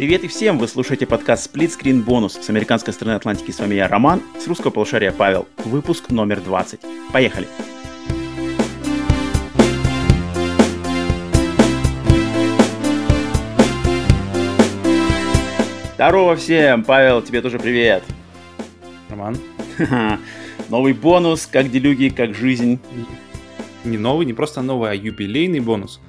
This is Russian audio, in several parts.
Привет и всем! Вы слушаете подкаст Split Screen Bonus с американской стороны Атлантики. С вами я, Роман, с русского полушария Павел. Выпуск номер 20. Поехали! Здорово всем! Павел, тебе тоже привет! Роман. Новый бонус, как делюги, как жизнь. Не новый, не просто новый, а юбилейный бонус.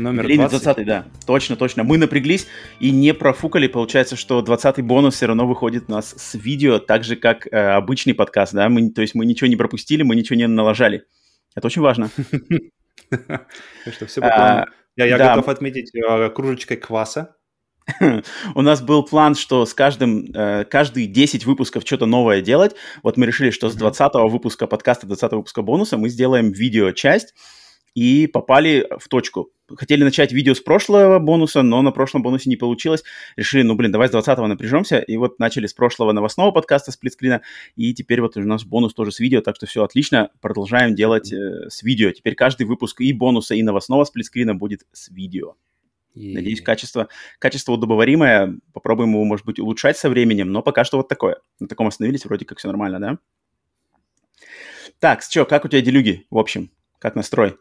Номер Юбилейный 20. 20 да. Точно, точно. Мы напряглись и не профукали. Получается, что 20-й бонус все равно выходит у нас с видео, так же, как э, обычный подкаст, да? Мы, то есть мы ничего не пропустили, мы ничего не налажали. Это очень важно. Что все а, Я готов отметить э, кружечкой кваса. У нас был план, что с каждым, э, каждые 10 выпусков что-то новое делать. Вот мы решили, что с 20 выпуска подкаста, 20 выпуска бонуса мы сделаем видео-часть и попали в точку. Хотели начать видео с прошлого бонуса, но на прошлом бонусе не получилось. Решили, ну, блин, давай с 20-го напряжемся. И вот начали с прошлого новостного подкаста сплитскрина. И теперь вот у нас бонус тоже с видео, так что все отлично. Продолжаем делать э, с видео. Теперь каждый выпуск и бонуса, и новостного сплитскрина будет с видео. И... Надеюсь, качество, качество удобоваримое. Попробуем его, может быть, улучшать со временем, но пока что вот такое. На таком остановились, вроде как все нормально, да? Так, что, как у тебя делюги, в общем? Как настрой?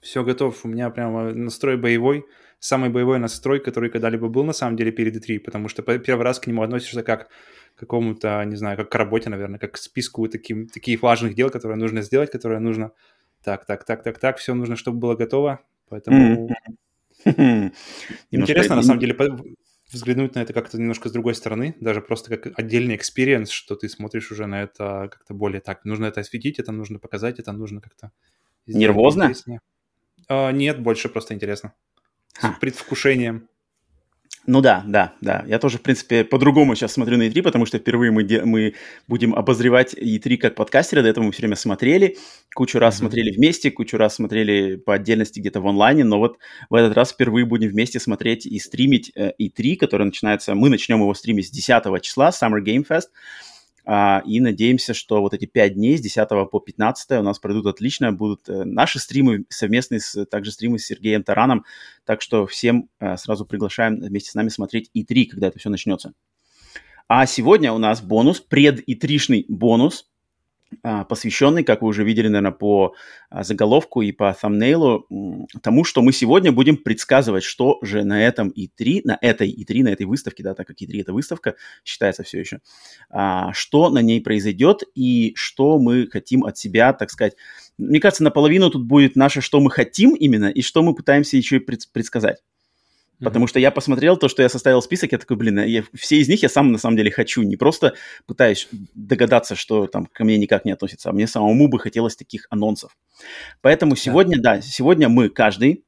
Все готов. У меня прямо настрой боевой. Самый боевой настрой, который когда-либо был на самом деле перед E3, потому что первый раз к нему относишься как к какому-то, не знаю, как к работе, наверное, как к списку таким, таких важных дел, которые нужно сделать, которые нужно так, так, так, так, так, все нужно, чтобы было готово. Поэтому mm-hmm. Интересно, на самом деле, взглянуть на это как-то немножко с другой стороны, даже просто как отдельный experience, что ты смотришь уже на это как-то более так. Нужно это осветить, это нужно показать, это нужно как-то... Нервозно? А, нет, больше просто интересно. Ха. С предвкушением. Ну да, да, да. Я тоже, в принципе, по-другому сейчас смотрю на E3, потому что впервые мы, де- мы будем обозревать E3 как подкастеры. До этого мы все время смотрели, кучу раз mm-hmm. смотрели вместе, кучу раз смотрели по отдельности где-то в онлайне, но вот в этот раз впервые будем вместе смотреть и стримить э, E3, который начинается... Мы начнем его стримить с 10 числа, Summer Game Fest. А, и надеемся, что вот эти 5 дней с 10 по 15 у нас пройдут отлично. Будут э, наши стримы совместные, с, также стримы с Сергеем Тараном. Так что всем э, сразу приглашаем вместе с нами смотреть и 3 когда это все начнется. А сегодня у нас бонус, пред и тришный бонус – посвященный, как вы уже видели, наверное, по а, заголовку и по thumbnail, тому, что мы сегодня будем предсказывать, что же на этом E3, на этой E3, на этой выставке, да, так как E3 это выставка, считается все еще, а, что на ней произойдет и что мы хотим от себя, так сказать. Мне кажется, наполовину тут будет наше, что мы хотим именно, и что мы пытаемся еще и предсказать. Потому что я посмотрел то, что я составил список, я такой, блин, я, все из них я сам на самом деле хочу. Не просто пытаюсь догадаться, что там ко мне никак не относится, а мне самому бы хотелось таких анонсов. Поэтому сегодня, да сегодня мы каждый,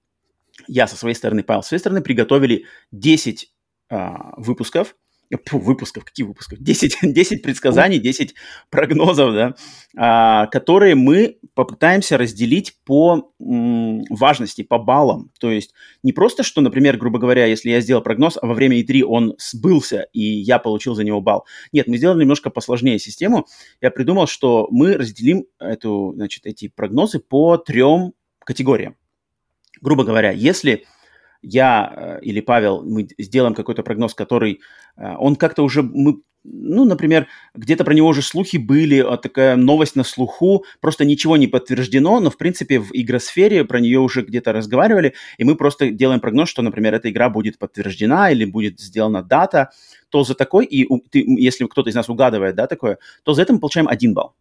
я со своей стороны, Павел, со своей стороны приготовили 10 а, выпусков, Выпусков, какие выпусков? 10, 10 предсказаний, 10 прогнозов, да, а, которые мы попытаемся разделить по важности, по баллам. То есть не просто, что, например, грубо говоря, если я сделал прогноз, а во время E3 он сбылся, и я получил за него балл. Нет, мы сделали немножко посложнее систему. Я придумал, что мы разделим эту, значит, эти прогнозы по трем категориям. Грубо говоря, если я э, или Павел, мы сделаем какой-то прогноз, который, э, он как-то уже, мы, ну, например, где-то про него уже слухи были, а такая новость на слуху, просто ничего не подтверждено, но, в принципе, в игросфере про нее уже где-то разговаривали, и мы просто делаем прогноз, что, например, эта игра будет подтверждена или будет сделана дата, то за такой, и ты, если кто-то из нас угадывает, да, такое, то за это мы получаем один балл.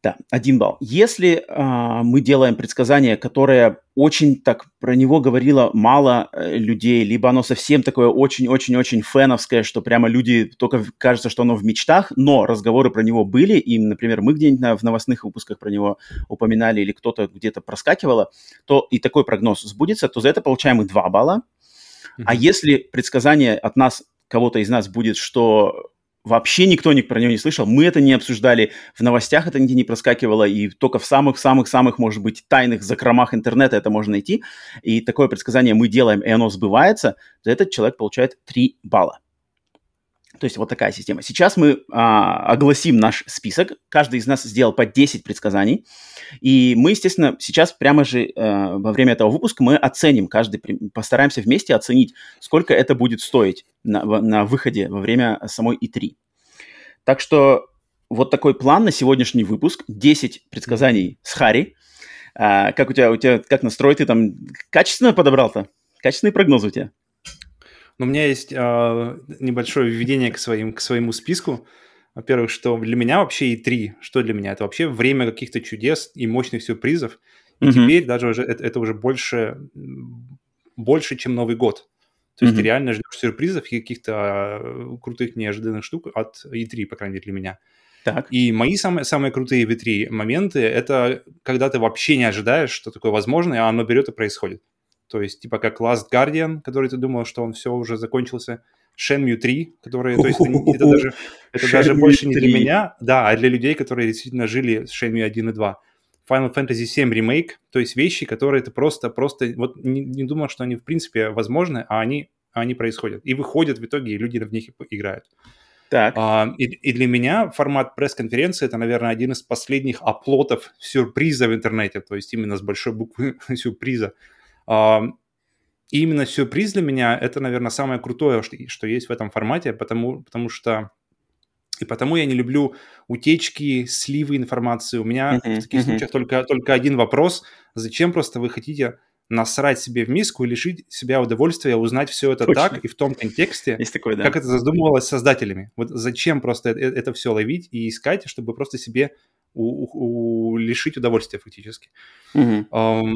Да, один балл. Если э, мы делаем предсказание, которое очень так про него говорило мало э, людей, либо оно совсем такое очень-очень-очень феновское, что прямо люди только кажется, что оно в мечтах, но разговоры про него были, и, например, мы где-нибудь в новостных выпусках про него упоминали, или кто-то где-то проскакивало, то и такой прогноз сбудется, то за это получаем и 2 балла. Mm-hmm. А если предсказание от нас, кого-то из нас будет, что вообще никто про него не слышал. Мы это не обсуждали, в новостях это нигде не проскакивало, и только в самых-самых-самых, может быть, тайных закромах интернета это можно найти. И такое предсказание мы делаем, и оно сбывается, за этот человек получает 3 балла. То есть вот такая система. Сейчас мы а, огласим наш список. Каждый из нас сделал по 10 предсказаний. И мы, естественно, сейчас прямо же а, во время этого выпуска мы оценим, каждый постараемся вместе оценить, сколько это будет стоить на, на выходе во время самой E3. Так что вот такой план на сегодняшний выпуск. 10 предсказаний с Хари. А, как у тебя, у тебя, как настрой? Ты там качественно подобрал-то? Качественные прогнозы у тебя? Но у меня есть э, небольшое введение к, своим, к своему списку. Во-первых, что для меня вообще и три. Что для меня? Это вообще время каких-то чудес и мощных сюрпризов. И mm-hmm. теперь даже уже это, это уже больше, больше, чем Новый год. То есть mm-hmm. ты реально ждешь сюрпризов и каких-то э, крутых неожиданных штук от E3, по крайней мере, для меня. Так. И мои самые, самые крутые E3 моменты — это когда ты вообще не ожидаешь, что такое возможно, а оно берет и происходит. То есть, типа как Last Guardian, который ты думал, что он все уже закончился. Shenmue 3, который, то есть, это, это даже, это даже больше не для меня, да, а для людей, которые действительно жили с Shenmue 1 и 2. Final Fantasy 7 Remake, то есть вещи, которые ты просто, просто, вот не, не думал, что они в принципе возможны, а они, они происходят. И выходят в итоге, и люди в них играют. Так. А, и, и для меня формат пресс-конференции это, наверное, один из последних оплотов сюрприза в интернете, то есть именно с большой буквы сюрприза. И именно сюрприз для меня это, наверное, самое крутое, что, есть в этом формате, потому, потому что и потому я не люблю утечки, сливы информации. У меня uh-huh, в таких uh-huh. случаях только, только один вопрос. Зачем просто вы хотите насрать себе в миску и лишить себя удовольствия узнать все это Точно. так и в том контексте, Есть такое, да. как это задумывалось создателями. Вот зачем просто это, это все ловить и искать, чтобы просто себе у, у, у, лишить удовольствия фактически. Uh-huh. Um,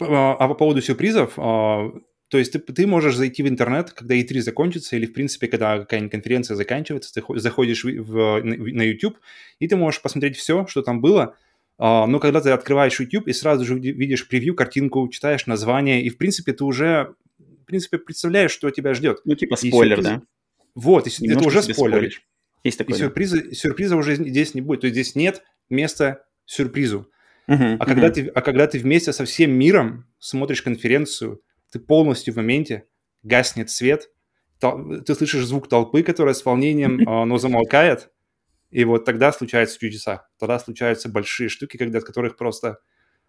а, а по поводу сюрпризов, а, то есть ты, ты можешь зайти в интернет, когда E3 закончится, или, в принципе, когда какая-нибудь конференция заканчивается, ты заходишь в, в, на YouTube, и ты можешь посмотреть все, что там было, а, но когда ты открываешь YouTube и сразу же видишь превью, картинку, читаешь название, и, в принципе, ты уже, в принципе, представляешь, что тебя ждет. Ну, типа спойлер, да? Вот, и это уже спойлер. Есть такое, и сюрприза, сюрприза уже здесь не будет. То есть здесь нет места сюрпризу. Uh-huh, а, uh-huh. Когда ты, а когда ты вместе со всем миром смотришь конференцию, ты полностью в моменте, гаснет свет, ты слышишь звук толпы, которая с волнением, но замолкает, и вот тогда случаются чудеса. Тогда случаются большие штуки, когда, от которых просто,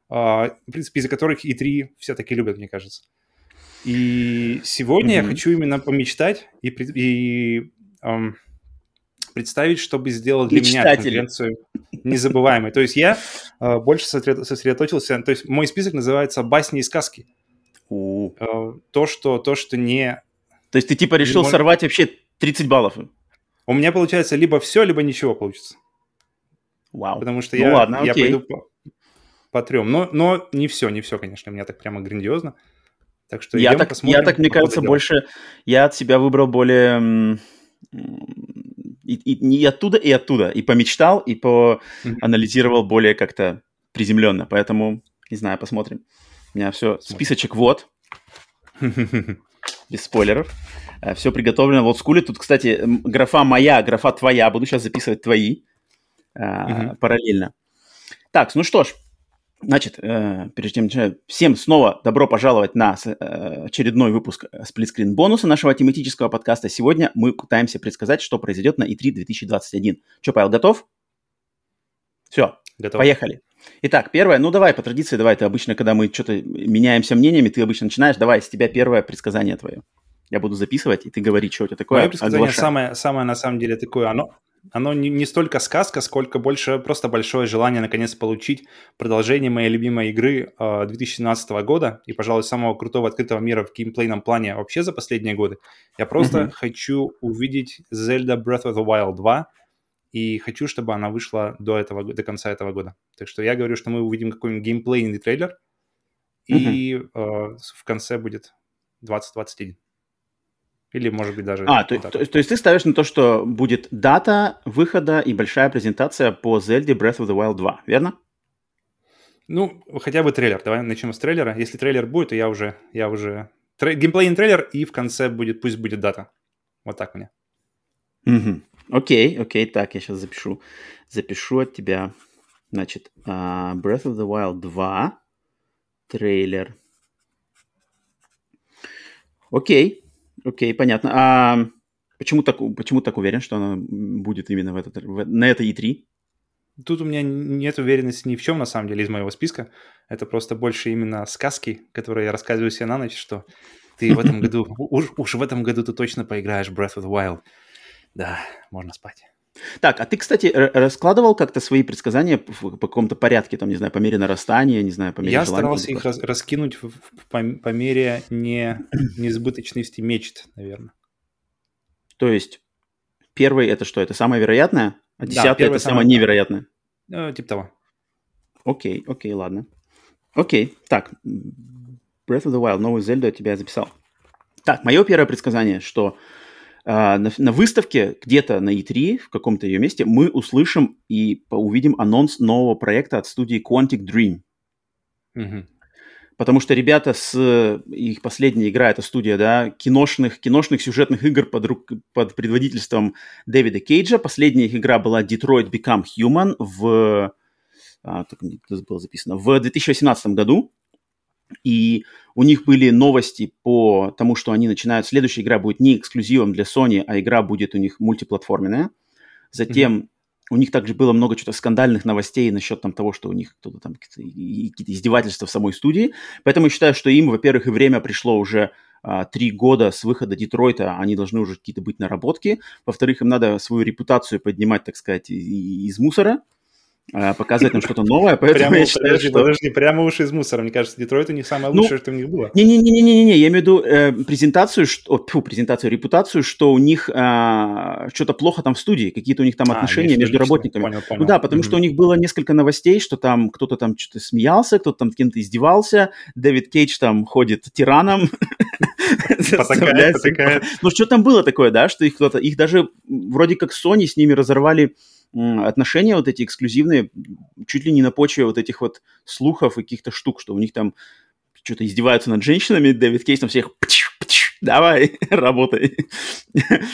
а, в принципе, из-за которых и три все таки любят, мне кажется. И сегодня mm-hmm. я хочу именно помечтать и, и um, представить, чтобы сделать для меня конференцию незабываемой. То есть я э, больше сосредоточился, то есть мой список называется «Басни и сказки». Э, то, что, то, что не... То есть ты типа решил сорвать вообще 30 баллов? У меня получается либо все, либо ничего получится. Вау. Потому что ну, я, ладно, я пойду по, по трем. Но, но не все, не все, конечно, у меня так прямо грандиозно. Так что я так, я так, мне кажется, больше... Я от себя выбрал более и, и, и оттуда, и оттуда. И помечтал, и поанализировал более как-то приземленно. Поэтому, не знаю, посмотрим. У меня все, списочек вот. Без спойлеров. Э, все приготовлено в олдскуле. Тут, кстати, графа моя, графа твоя. Буду сейчас записывать твои uh параллельно. Так, ну что ж, Значит, э, прежде чем начать, всем снова добро пожаловать на э, очередной выпуск сплитскрин бонуса нашего тематического подкаста. Сегодня мы пытаемся предсказать, что произойдет на E3 2021. Че, Павел, готов? Все, готов. поехали. Итак, первое, ну давай, по традиции, давай, ты обычно, когда мы что-то меняемся мнениями, ты обычно начинаешь, давай, с тебя первое предсказание твое. Я буду записывать, и ты говори, что у тебя такое. Мое предсказание самое, самое, на самом деле, такое, оно, оно не, не столько сказка, сколько больше просто большое желание наконец получить продолжение моей любимой игры э, 2017 года и, пожалуй, самого крутого открытого мира в геймплейном плане вообще за последние годы. Я просто mm-hmm. хочу увидеть Zelda Breath of the Wild 2 и хочу, чтобы она вышла до, этого, до конца этого года. Так что я говорю, что мы увидим какой-нибудь геймплейный трейлер, mm-hmm. и э, в конце будет 2021. Или, может быть, даже... А, то, то, то есть ты ставишь на то, что будет дата выхода и большая презентация по Zelda Breath of the Wild 2, верно? Ну, хотя бы трейлер. Давай начнем с трейлера. Если трейлер будет, то я уже... Я уже... Трей... Геймплейный трейлер, и в конце будет, пусть будет дата. Вот так мне. Угу. Окей, окей, так, я сейчас запишу. Запишу от тебя. Значит, uh, Breath of the Wild 2, трейлер. Окей, Окей, понятно. А Почему так, почему так уверен, что она будет именно в этот, в, на этой E3? Тут у меня нет уверенности ни в чем, на самом деле, из моего списка. Это просто больше именно сказки, которые я рассказываю себе на ночь, что ты в этом году, уж, уж в этом году ты точно поиграешь Breath of the Wild. Да, можно спать. Так, а ты, кстати, раскладывал как-то свои предсказания по, по какому-то порядке, там, не знаю, по мере нарастания, не знаю, по мере Я желания, старался их рас, раскинуть в, по, по мере не, неизбыточности мечт, наверное. То есть первый это что? Это самое вероятное? А десятое да, это самое, самое невероятное? Ну, типа того. Окей, окей, ладно. Окей, так. Breath of the Wild, новую Зельду от тебя я записал. Так, мое первое предсказание, что на, на выставке где-то на E3, в каком-то ее месте, мы услышим и увидим анонс нового проекта от студии Quantic Dream. Угу. Потому что ребята с... Их последняя игра, это студия, да, киношных, киношных сюжетных игр под, рук, под предводительством Дэвида Кейджа. Последняя их игра была Detroit Become Human в... А, так, было записано. В 2018 году. И у них были новости по тому, что они начинают... Следующая игра будет не эксклюзивом для Sony, а игра будет у них мультиплатформенная. Затем mm-hmm. у них также было много что-то скандальных новостей насчет там, того, что у них кто-то там какие-то издевательства в самой студии. Поэтому я считаю, что им, во-первых, и время пришло уже а, три года с выхода Детройта, они должны уже какие-то быть наработки. Во-вторых, им надо свою репутацию поднимать, так сказать, из мусора. А, показывать нам что-то новое, поэтому прямо, я считаю, подожди, что... подожди, прямо уж из мусора. Мне кажется, Детройт у них самое ну, лучшее, ну, что у них было. Не-не-не-не-не, я имею в виду э, презентацию, что, о, фу, презентацию, репутацию, что у них э, что-то плохо там в студии, какие-то у них там а, отношения между работниками. Понял, понял. Ну да, потому mm-hmm. что у них было несколько новостей, что там кто-то там что-то смеялся, кто-то там кем-то издевался, Дэвид Кейдж там ходит тираном. Ну что там было такое, да, что их кто-то, их даже вроде как Sony с ними разорвали отношения вот эти эксклюзивные чуть ли не на почве вот этих вот слухов и каких-то штук, что у них там что-то издеваются над женщинами, Дэвид Кейс там всех давай, работай.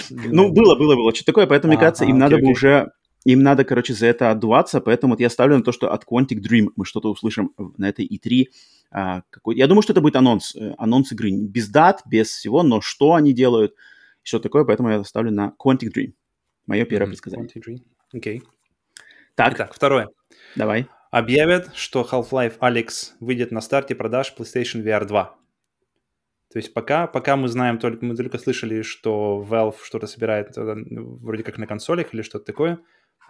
ну, было, было, было что-то такое, поэтому, мне кажется, им надо бы уже им надо, короче, за это отдуваться, поэтому вот я ставлю на то, что от Quantic Dream мы что-то услышим на этой E3. А, какой... Я думаю, что это будет анонс, э, анонс игры без дат, без всего, но что они делают, что такое, поэтому я ставлю на Quantic Dream. Мое первое mm-hmm. предсказание. Quantic Dream. Окей. Так. Итак, второе. Давай. Объявят, что Half-Life Alex выйдет на старте продаж PlayStation VR 2. То есть пока, пока мы знаем, только, мы только слышали, что Valve что-то собирает э, вроде как на консолях или что-то такое.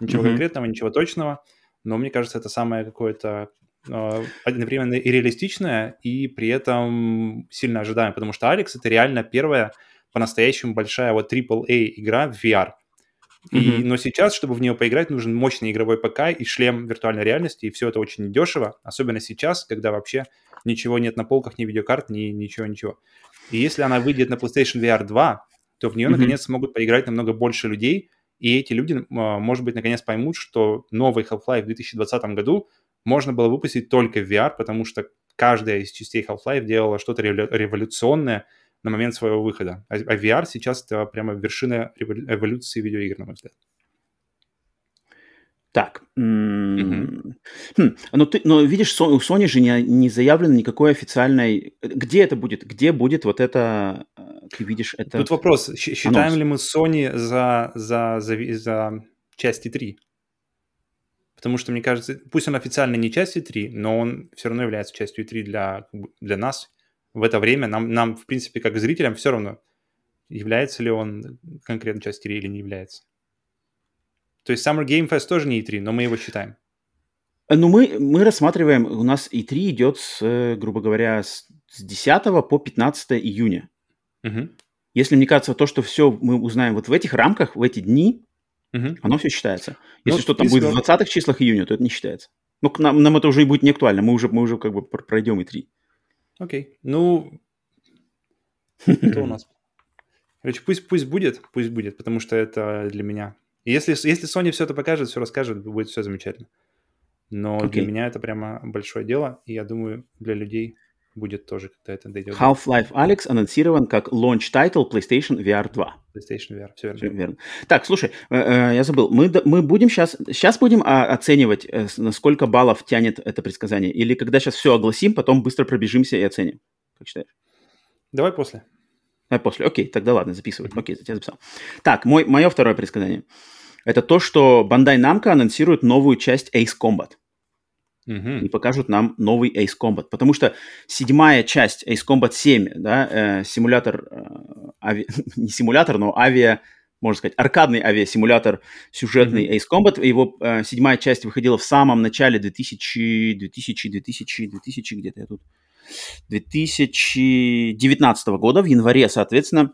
Ничего mm-hmm. конкретного, ничего точного. Но мне кажется, это самое какое-то э, одновременно и реалистичное, и при этом сильно ожидаемое. Потому что Алекс — это реально первая по-настоящему большая вот AAA игра в VR. И, mm-hmm. Но сейчас, чтобы в нее поиграть, нужен мощный игровой ПК и шлем виртуальной реальности, и все это очень дешево, особенно сейчас, когда вообще ничего нет на полках, ни видеокарт, ни ничего-ничего. И если она выйдет на PlayStation VR 2, то в нее, mm-hmm. наконец, смогут поиграть намного больше людей, и эти люди, может быть, наконец поймут, что новый Half-Life в 2020 году можно было выпустить только в VR, потому что каждая из частей Half-Life делала что-то революционное, на момент своего выхода. А, а VR сейчас это прямо вершина эволюции видеоигр, на мой взгляд. Так, mm-hmm. хм, но ты, но видишь, у Sony же не, не заявлено никакой официальной. Где это будет? Где будет вот это? Э, ты видишь это? Тут вопрос: считаем анонс. ли мы Sony за за за, за части 3? Потому что мне кажется, пусть он официально не части 3, но он все равно является частью 3 для для нас в это время нам, нам, в принципе, как зрителям все равно, является ли он конкретно частью 3 или не является. То есть Summer Game Fest тоже не E3, но мы его считаем. Ну, мы, мы рассматриваем, у нас E3 идет, с, грубо говоря, с, с 10 по 15 июня. Угу. Если мне кажется, то, что все мы узнаем вот в этих рамках, в эти дни, угу. оно все считается. Если ну, что там будет в 20 числах июня, то это не считается. Ну, нам, нам это уже и будет не актуально, мы уже, мы уже как бы пройдем E3. Окей. Ну, что у нас? Короче, пусть, пусть будет, пусть будет, потому что это для меня. если, если Sony все это покажет, все расскажет, будет все замечательно. Но okay. для меня это прямо большое дело, и я думаю, для людей будет тоже, когда это дойдет. Half-Life Alex анонсирован как launch title PlayStation VR 2. PlayStation VR, все верно. Все верно. Так, слушай, э, э, я забыл, мы, мы будем сейчас, сейчас будем а, оценивать, э, на сколько баллов тянет это предсказание, или когда сейчас все огласим, потом быстро пробежимся и оценим? Как считаешь? Давай после. А, после. Окей, тогда ладно, записывай. Окей, я записал. Так, мой, мое второе предсказание. Это то, что Bandai Namco анонсирует новую часть Ace Combat. Мгм. и покажут нам новый Ace Combat. Потому что седьмая часть Ace Combat 7, да, э, симулятор, э, ави- не симулятор, но авиа, можно сказать, аркадный авиасимулятор сюжетный Ace Combat. Его э, седьмая часть выходила в самом начале 2000, 2000, 2000, 2000, где-то я тут, 2019 года, в январе, соответственно,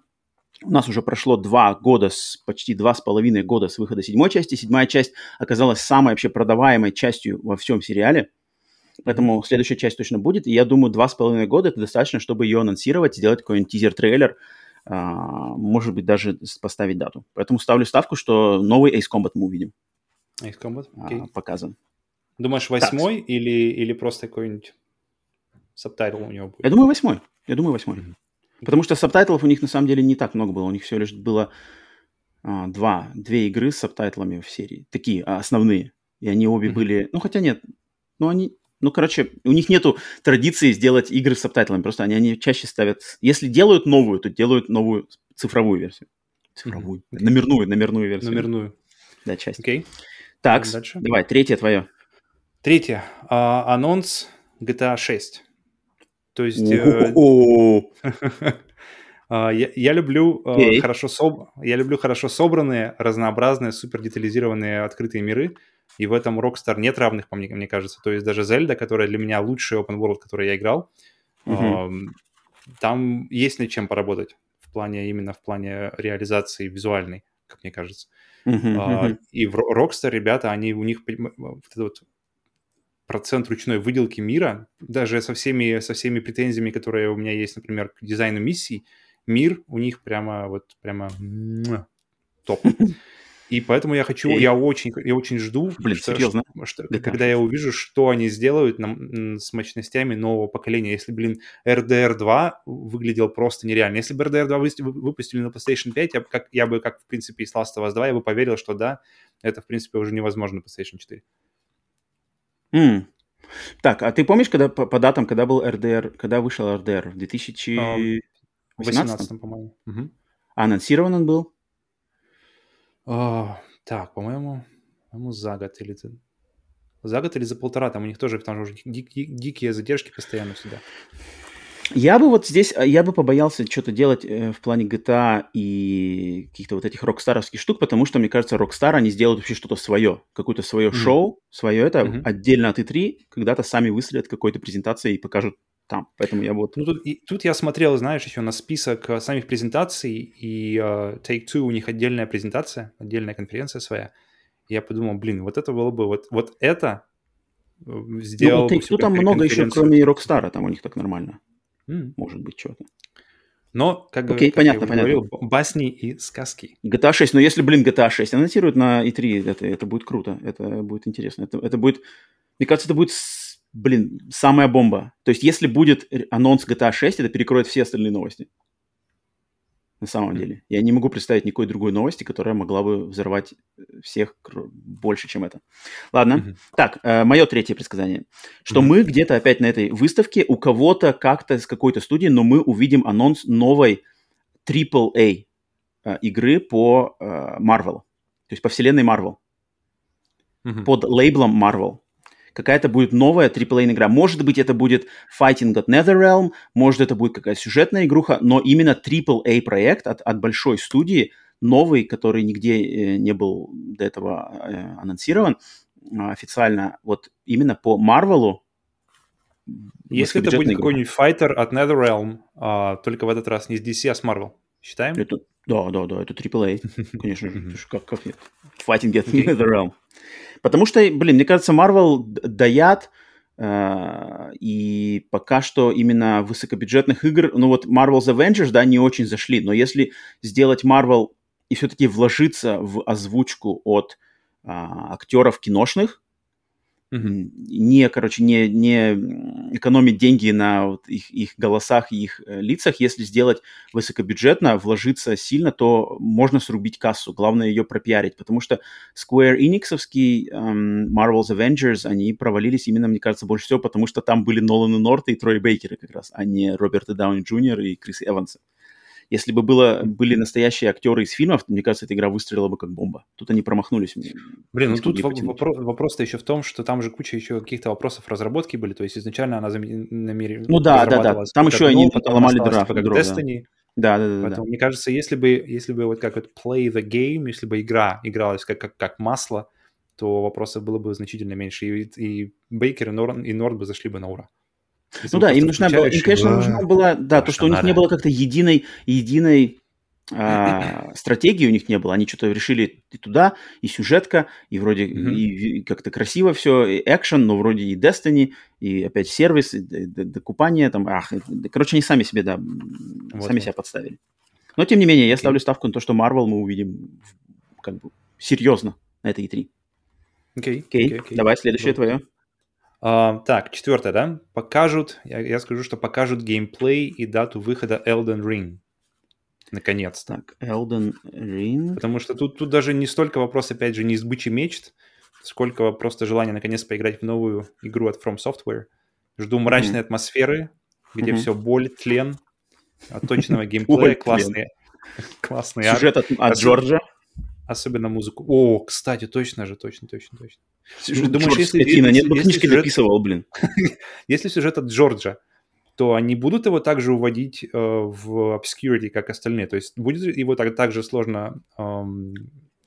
у нас уже прошло два года, с, почти два с половиной года с выхода седьмой части. Седьмая часть оказалась самой вообще продаваемой частью во всем сериале. Поэтому следующая часть точно будет. И я думаю, два с половиной года это достаточно, чтобы ее анонсировать, сделать какой-нибудь тизер-трейлер, а, может быть, даже поставить дату. Поэтому ставлю ставку, что новый Ace Combat мы увидим Ace Combat, а, окей. показан. Думаешь, восьмой или, или просто какой-нибудь subtitle у него будет? Я думаю, восьмой. Я думаю, восьмой. Мгм. Потому что subtitle ов у них на самом деле не так много было. У них всего лишь было а, два, две игры с subtitle ами в серии. Такие а, основные. И они обе Мгм. были... Ну, хотя нет. Ну, они... Ну, короче, у них нету традиции сделать игры с subtitle ами. Просто они, они чаще ставят... Если делают новую, то делают новую цифровую версию. Цифровую. Окей. Номерную, номерную версию. Номерную. Да, часть. Окей. Так, Идем дальше. давай, третье твое. Третье. А, анонс GTA 6. То есть... э, а, я, я люблю э, хорошо соб... я люблю хорошо собранные, разнообразные, супер детализированные открытые миры. И в этом Rockstar нет равных, по мне, мне кажется. То есть даже Zelda, которая для меня лучший open world, который я играл, ам, там есть над чем поработать в плане именно в плане реализации визуальной, как мне кажется. А, мгм. И в Rockstar, ребята, они у них вот этот вот процент ручной выделки мира, даже со всеми, со всеми претензиями, которые у меня есть, например, к дизайну миссий, мир у них прямо вот прямо топ. И поэтому я хочу, я очень, я очень жду, Блин, что- серьезно? что- GTA когда я увижу, что они сделают на- с мощностями нового поколения. Если, блин, RDR 2 выглядел просто нереально. Если бы RDR 2 выс- выпустили на PlayStation 5, я бы, как, я бы, как в принципе, и с Last of Us 2, я бы поверил, что да, это, в принципе, уже невозможно на PlayStation 4. М. Так, а ты помнишь, когда по, по датам, когда был РДР, когда вышел РДР? В 2018? В 18 по-моему. Мгм. А анонсирован он был? А, так, по-моему, по-моему, за год или за... Год или за полтора, там у них тоже, там уже ди- ди- дикие задержки постоянно всегда. Я бы вот здесь, а, я бы побоялся что-то делать э, в плане GTA и каких-то вот этих рокстаровских штук, потому что, мне кажется, Rockstar, они сделают вообще что-то свое, какое-то свое Мгм. шоу, свое это, Мгм. отдельно от E3, когда-то сами выстрелят какой-то презентацией и покажут там. Поэтому я вот... Ну, тут, и- тут я смотрел, знаешь, еще на список э, самих презентаций, и э, Take-Two у них отдельная презентация, отдельная конференция своя. И я подумал, блин, вот это было бы, вот, вот это э, сделал ну, Take-Two там много еще, кроме Rockstar, там у них так нормально. Может быть, что-то. Но, как, Окей, как я понятно, говорил, басни и сказки. GTA 6, но если, блин, GTA 6 анонсируют на E3, это, это будет круто, это будет интересно. Это, это будет, мне кажется, это будет, блин, самая бомба. То есть, если будет анонс GTA 6, это перекроет все остальные новости. На самом деле. Я не могу представить никакой другой новости, которая могла бы взорвать э, всех больше, чем это. Ладно. Так, мое третье предсказание. Что мы где-то опять на этой выставке у кого-то как-то с какой-то студии, но мы увидим анонс новой AAA э, игры по э, Marvel. То есть по вселенной Marvel. Под лейблом Marvel. Какая-то будет новая AAA игра. Может быть, это будет Fighting at NetherRealm, может, это будет какая-то сюжетная игруха, но именно AAA проект от, от большой студии, новый, который нигде э, не был до этого э, анонсирован э, официально, вот именно по Марвелу. Если это будет какой-нибудь файтер от NetherRealm, а, только в этот раз не с DC, а с Marvel, считаем? Это, да, да, да, это AAA, конечно же. Как, как Fighting at. NetherRealm. Потому что, блин, мне кажется, Marvel д- даят, э, и пока что именно высокобюджетных игр, ну вот Marvel's Avengers, да, не очень зашли, но если сделать Marvel и все-таки вложиться в озвучку от а, актеров киношных, М, не, короче, не, не экономить деньги на вот их, их голосах и их э, лицах, если сделать высокобюджетно, вложиться сильно, то можно срубить кассу. Главное ее пропиарить, потому что Square Enix'овский эм, Marvel's Avengers, они провалились именно, мне кажется, больше всего, потому что там были Нолан и Норты и Трой Бейкеры как раз, а не Роберты Дауни Джуниор и Крис Эвансы. Если бы было, были настоящие актеры из фильмов, мне кажется, эта игра выстрелила бы как бомба. Тут они промахнулись. Блин, ну тут вопрос, вопрос-то еще в том, что там же куча еще каких-то вопросов разработки были, то есть изначально она намерена... Ну да, да, да, там еще они ломали дрова. Как Destiny. Да, да, да. Поэтому, да. мне кажется, если бы, если бы вот как вот play the game, если бы игра игралась как, как, как масло, то вопросов было бы значительно меньше. И, и Бейкер и Норд, и Норд бы зашли бы на ура. Ну да, им нужна была, им, конечно, нужна была, да, то, что у них не было как-то единой, единой а, стратегии у них не было. Они что-то решили и туда, и сюжетка, и вроде mm-hmm. и, и как-то красиво все, и экшен, но вроде и Destiny, и опять сервис, и докупание там. Ах, короче, они сами себе, да, вот сами вот. себя подставили. Но тем не менее, я okay. ставлю ставку на то, что Marvel мы увидим как бы серьезно на этой E3. Окей. Okay. Okay. Okay. Давай, следующее твое. Uh, так, четвертое, да? Покажут, я, я скажу, что покажут геймплей и дату выхода Elden Ring. Наконец-то. Так, Elden Ring. Потому что тут, тут даже не столько вопрос, опять же, не избычи мечт, сколько просто желание наконец поиграть в новую игру от From Software. Жду мрачной mm-hmm. атмосферы, где mm-hmm. все боль, тлен, отточенного геймплея, классные, классные Сюжет от, от Джорджа. Особенно музыку. О, кстати, точно же, точно, точно, точно. Сюжет, Думаешь, если, скотина, нет, если книжки сюжет... дописывал, блин. если сюжет от Джорджа, то они будут его также уводить э, в obscurity, как остальные. То есть будет его так, так же сложно эм,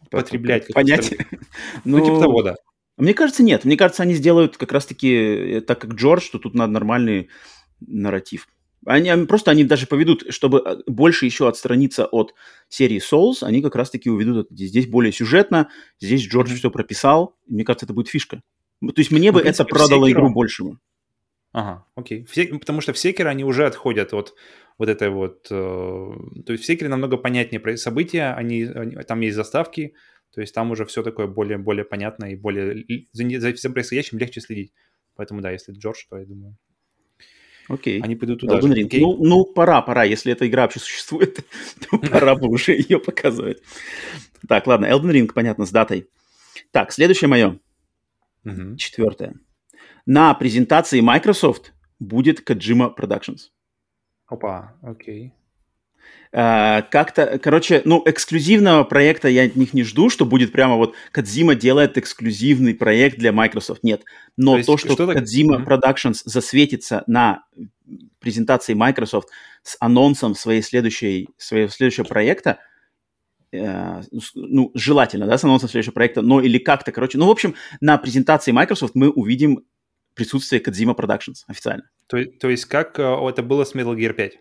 потреблять. Понять. ну, ну, типа того, да. Мне кажется, нет. Мне кажется, они сделают как раз-таки э, так, как Джордж, что тут надо нормальный нарратив. Они просто они даже поведут, чтобы э, больше еще отстраниться от серии Souls, они как раз-таки уведут это. Здесь более сюжетно, здесь Джордж все прописал. Мне кажется, это будет фишка. То есть мне ну, бы принципе, это продало игру большему. Ага, окей. Все, потому что в секере они уже отходят от вот этой вот... Э, то есть в секере намного понятнее события, они, они, там есть заставки, то есть там уже все такое более, более понятно и более... За, за всем происходящим легче следить. Поэтому да, если Джордж, то я думаю... Окей. Они пойдут туда Elden Ring. Окей? Ну, ну, пора, пора. Если эта игра вообще существует, то пора бы уже ее показывать. Так, ладно, Elden Ring, понятно, с датой. Так, следующее мое. Четвертое. На презентации Microsoft будет Kojima Productions. Опа, окей. Uh, как-то, короче, ну, эксклюзивного проекта я от них не жду, что будет прямо вот Кадзима делает эксклюзивный проект для Microsoft. Нет. Но то, то, что, что Кадзима mm-hmm. Productions засветится на презентации Microsoft с анонсом своей следующей, своего следующего проекта, э, ну, желательно, да, с анонсом следующего проекта, но или как-то, короче, ну, в общем, на презентации Microsoft мы увидим присутствие Kojima Productions официально. То, то есть как э, это было с Metal Gear 5?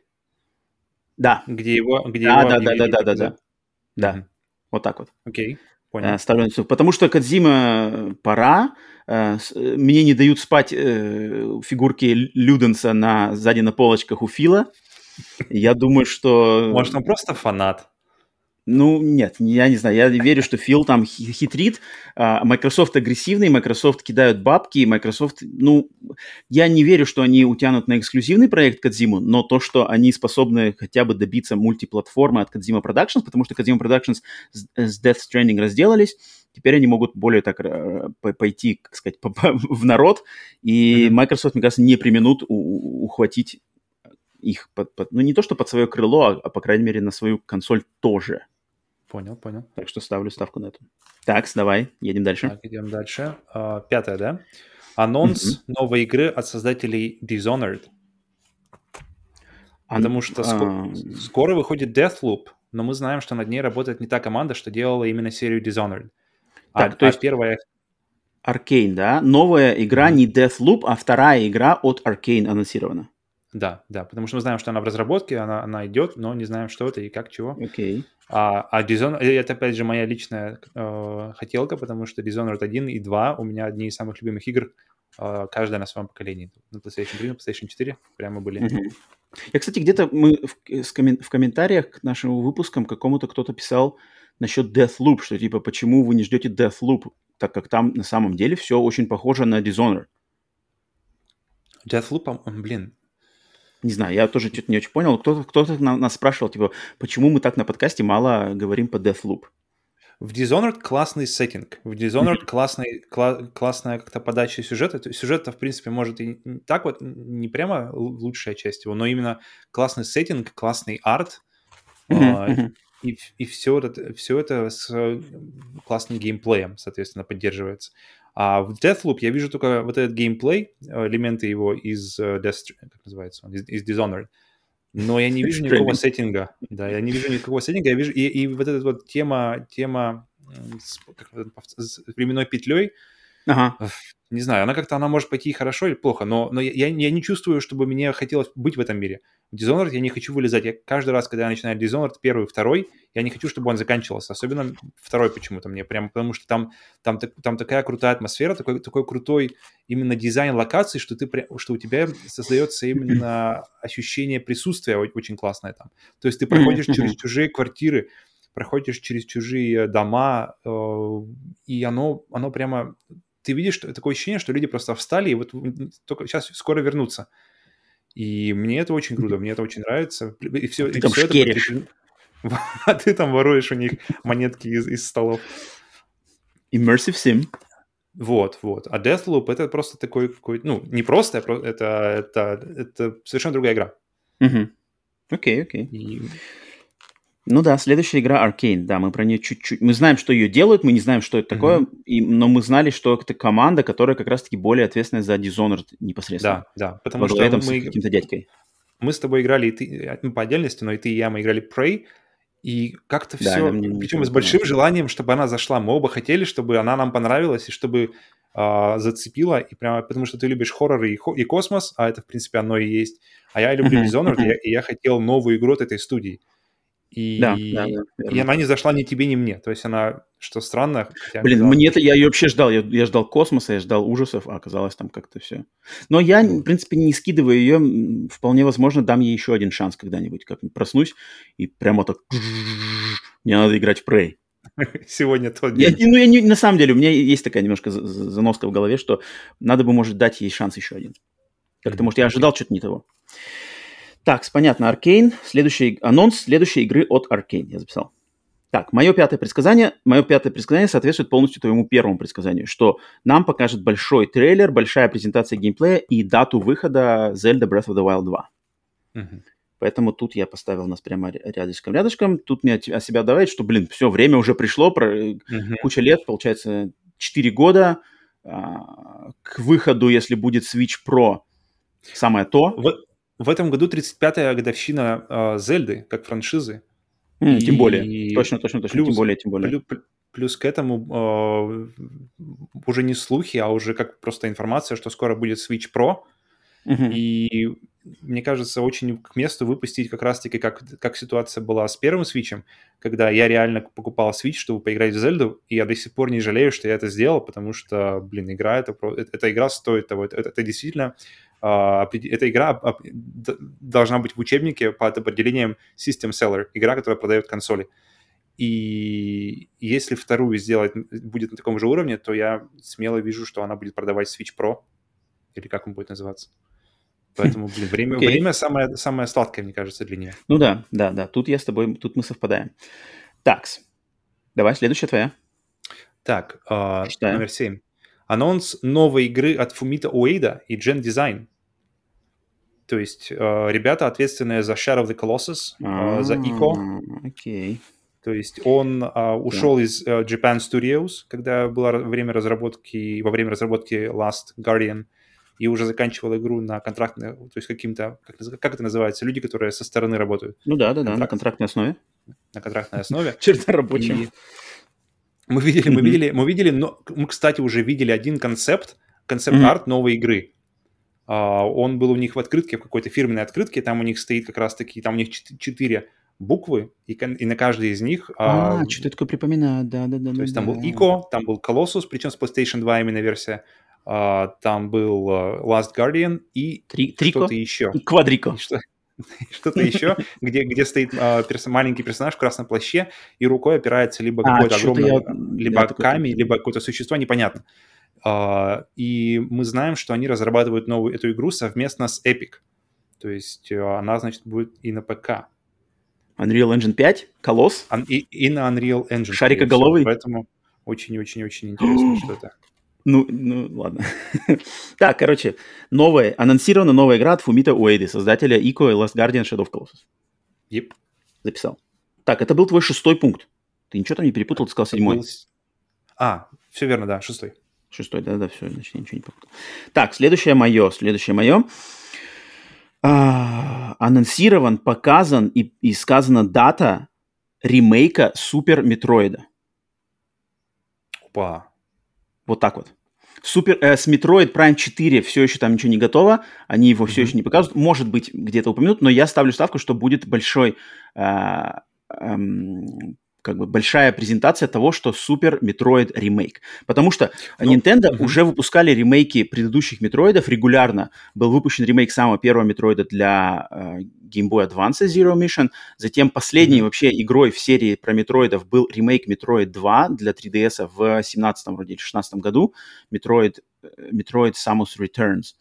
Да. Где его... Где да, его да, да, да, да, да, да. Да, mm-hmm. вот так вот. Окей, okay. понял. Ставлю на Потому что Кадзима пора, э, мне не дают спать э, фигурки Люденса на, сзади на полочках у Фила. Я думаю, что... Может, он просто фанат? Ну, нет, я не знаю. Я верю, что Фил там хитрит. А, Microsoft агрессивный, Microsoft кидают бабки, Microsoft... Ну, я не верю, что они утянут на эксклюзивный проект Кадзиму, но то, что они способны хотя бы добиться мультиплатформы от Kojima Productions, потому что Kojima Productions с Death Stranding разделались, теперь они могут более так э, пойти, как сказать, в народ, и Microsoft, мне кажется, не применут ухватить их под, под, ну не то что под свое крыло, а, а по крайней мере на свою консоль тоже. Понял, понял. Так что ставлю ставку на это. Так, давай, едем дальше. Так, идем дальше. Uh, пятое, да? Анонс mm-hmm. новой игры от создателей Dishonored. Потому что скоро, скоро выходит Deathloop, но мы знаем, что над ней работает не та команда, что делала именно серию Dishonored. Так, а, то есть а первая... Arcane, да? Новая игра mm-hmm. не Deathloop, а вторая игра от Arcane анонсирована. Да, да, потому что мы знаем, что она в разработке, она, она идет, но не знаем, что это и как, чего. Окей. Okay. А, а Dishonored, это опять же моя личная э, хотелка, потому что Dishonored 1 и 2 у меня одни из самых любимых игр, э, каждая на своем поколении. На PlayStation 3, на PlayStation 4 прямо были. Mm-hmm. Я, кстати, где-то мы в, в, коммен- в комментариях к нашим выпускам какому-то кто-то писал насчет Deathloop, что типа почему вы не ждете Deathloop, так как там на самом деле все очень похоже на Dishonored. Deathloop, блин, не знаю, я тоже что-то не очень понял. Кто-то, кто-то нас спрашивал, типа, почему мы так на подкасте мало говорим по Deathloop? В Dishonored классный сеттинг, в Dishonored классный, кла- классная как-то подача сюжета. Сюжет-то, в принципе, может и так вот, не прямо лучшая часть его, но именно классный сеттинг, классный арт, Uh, и, и все, это, все это с классным геймплеем, соответственно, поддерживается. А в Deathloop я вижу только вот этот геймплей, элементы его из Death, как называется из, из Dishonored. Но я не вижу никакого сеттинга. Да, я не вижу никакого сеттинга. Я вижу и, и вот эта вот тема, тема с, как, с временной петлей, ага не знаю, она как-то, она может пойти хорошо или плохо, но, но я, я не чувствую, чтобы мне хотелось быть в этом мире. В Dishonored я не хочу вылезать. Я каждый раз, когда я начинаю Dishonored, первый, второй, я не хочу, чтобы он заканчивался. Особенно второй почему-то мне, прямо потому что там, там, там такая крутая атмосфера, такой, такой крутой именно дизайн локаций, что, ты, что у тебя создается именно ощущение присутствия очень классное там. То есть ты проходишь через чужие квартиры, проходишь через чужие дома, э, и оно, оно прямо ты видишь что, такое ощущение, что люди просто встали и вот только сейчас скоро вернутся. И мне это очень круто, мне это очень нравится. И все, ты и там все шкеришь. это А ты там воруешь у них монетки из, из столов. Immersive Sim. Вот, вот. А Deathloop это просто такой какой ну, не просто, это, это, это совершенно другая игра. Окей, окей. И ну да, следующая игра Arcane, да, мы про нее чуть-чуть... Мы знаем, что ее делают, мы не знаем, что это такое, mm-hmm. и, но мы знали, что это команда, которая как раз-таки более ответственная за Dishonored непосредственно. Да, да, потому что этом мы... с каким-то дядькой. Мы с тобой играли, и ты, ну, по отдельности, но и ты, и я, мы играли Prey, и как-то да, все, мне, причем с большим желанием, чтобы она зашла. Мы оба хотели, чтобы она нам понравилась, и чтобы э, зацепила, и прямо потому что ты любишь хорроры и, и космос, а это, в принципе, оно и есть. А я люблю Dishonored, и, я, и я хотел новую игру от этой студии. И, да, да, да, и она не зашла ни тебе, ни мне. То есть она, что странно... Блин, мне это я ее вообще ждал. Я, я ждал космоса, я ждал ужасов, а оказалось там как-то все. Но я, в принципе, не скидываю ее. Вполне возможно, дам ей еще один шанс когда-нибудь. Как-нибудь проснусь и прямо так... Мне надо играть в Prey. Сегодня тот день. Я, ну, я не, на самом деле, у меня есть такая немножко заноска в голове, что надо бы, может, дать ей шанс еще один. Как-то, может, я ожидал что-то не того. Так, понятно, Аркейн. Следующий анонс следующей игры от Аркейн. Я записал. Так, мое пятое предсказание, мое пятое предсказание соответствует полностью твоему первому предсказанию, что нам покажет большой трейлер, большая презентация геймплея и дату выхода Zelda Breath of the Wild 2. Uh-huh. Поэтому тут я поставил нас прямо рядышком, рядышком. Тут мне о себя давает, что, блин, все, время уже пришло, про, uh-huh. куча лет, получается, 4 года а, к выходу, если будет Switch Pro, самое то. Вот, в этом году 35-я годовщина э, Зельды как франшизы. Mm, и, тем более. Точно, точно, точно. Плюс, тем более, тем более. Плюс, плюс к этому э, уже не слухи, а уже как просто информация, что скоро будет Switch Pro. Mm-hmm. И мне кажется, очень к месту выпустить как раз-таки, как, как ситуация была с первым Switch, когда я реально покупал Switch, чтобы поиграть в Зельду, и я до сих пор не жалею, что я это сделал, потому что, блин, игра, это, это, эта игра стоит того. Это, это действительно эта игра должна быть в учебнике под определением System Seller, игра, которая продает консоли. И если вторую сделать будет на таком же уровне, то я смело вижу, что она будет продавать Switch Pro, или как он будет называться. Поэтому, блин, время, okay. время самое, самое сладкое, мне кажется, для нее. Ну да, да, да, тут я с тобой, тут мы совпадаем. Такс, давай, следующая твоя. Так, э, номер семь. Анонс новой игры от Фумита Уэйда и Gen Design. То есть э, ребята, ответственные за Shadow of the Colossus, э, за Ico. Окей. Okay. То есть он э, ушел yeah. из э, Japan Studios, когда было время разработки, во время разработки Last Guardian, и уже заканчивал игру на контрактной, то есть каким-то, как, как это называется, люди, которые со стороны работают. Ну да, да, да, на контрактной основе. На контрактной основе. Черта рабочим. Мы видели, мы видели, мы видели, но мы, кстати, уже видели один концепт, концепт-арт новой игры. А, он был у них в открытке, в какой-то фирменной открытке, там у них стоит как раз-таки, там у них четыре буквы, и, и на каждой из них... А, а что-то я такое припоминаю, да-да-да. То есть там был Ico, там был Colossus, причем с PlayStation 2 именно версия, а, там был Last Guardian и Три, что-то еще. Квадрико. Что-то еще, где, где стоит э, перс, маленький персонаж в красном плаще и рукой опирается либо а, какой-то огромный, я... либо камень, либо какое-то существо, непонятно. Uh, и мы знаем, что они разрабатывают новую эту игру совместно с Epic. То есть uh, она, значит, будет и на ПК. Unreal Engine 5? Колосс? И, и на Unreal Engine. Шарикоголовый? Поэтому очень-очень-очень интересно, что это. Ну, ну, ладно. так, короче, новая, анонсирована новая игра от Фумита Уэйди, создателя Ico и Last Guardian Shadow of Colossus. Yep. Записал. Так, это был твой шестой пункт. Ты ничего там не перепутал, ты сказал седьмой. Был... А, все верно, да, шестой. Шестой, да-да, все, значит, я ничего не попутал. Так, следующее мое, следующее мое. А, анонсирован, показан и, и сказана дата ремейка Super Metroid а. Опа. Вот так вот. Супер, э, с Metroid Prime 4 все еще там ничего не готово, они его mm-hmm. все еще не показывают. Может быть, где-то упомянут, но я ставлю ставку, что будет большой э, э, как бы большая презентация того, что Super Metroid ремейк. Потому что ну, Nintendo угу. уже выпускали ремейки предыдущих Metroid ов регулярно. Был выпущен ремейк самого первого Metroid а для э, Game Boy Advance Zero Mission. Затем последней угу. вообще игрой в серии про Метроидов был ремейк Metroid 2 для 3DS в 17 вроде или 16 году. Metroid, Metroid Samus Returns.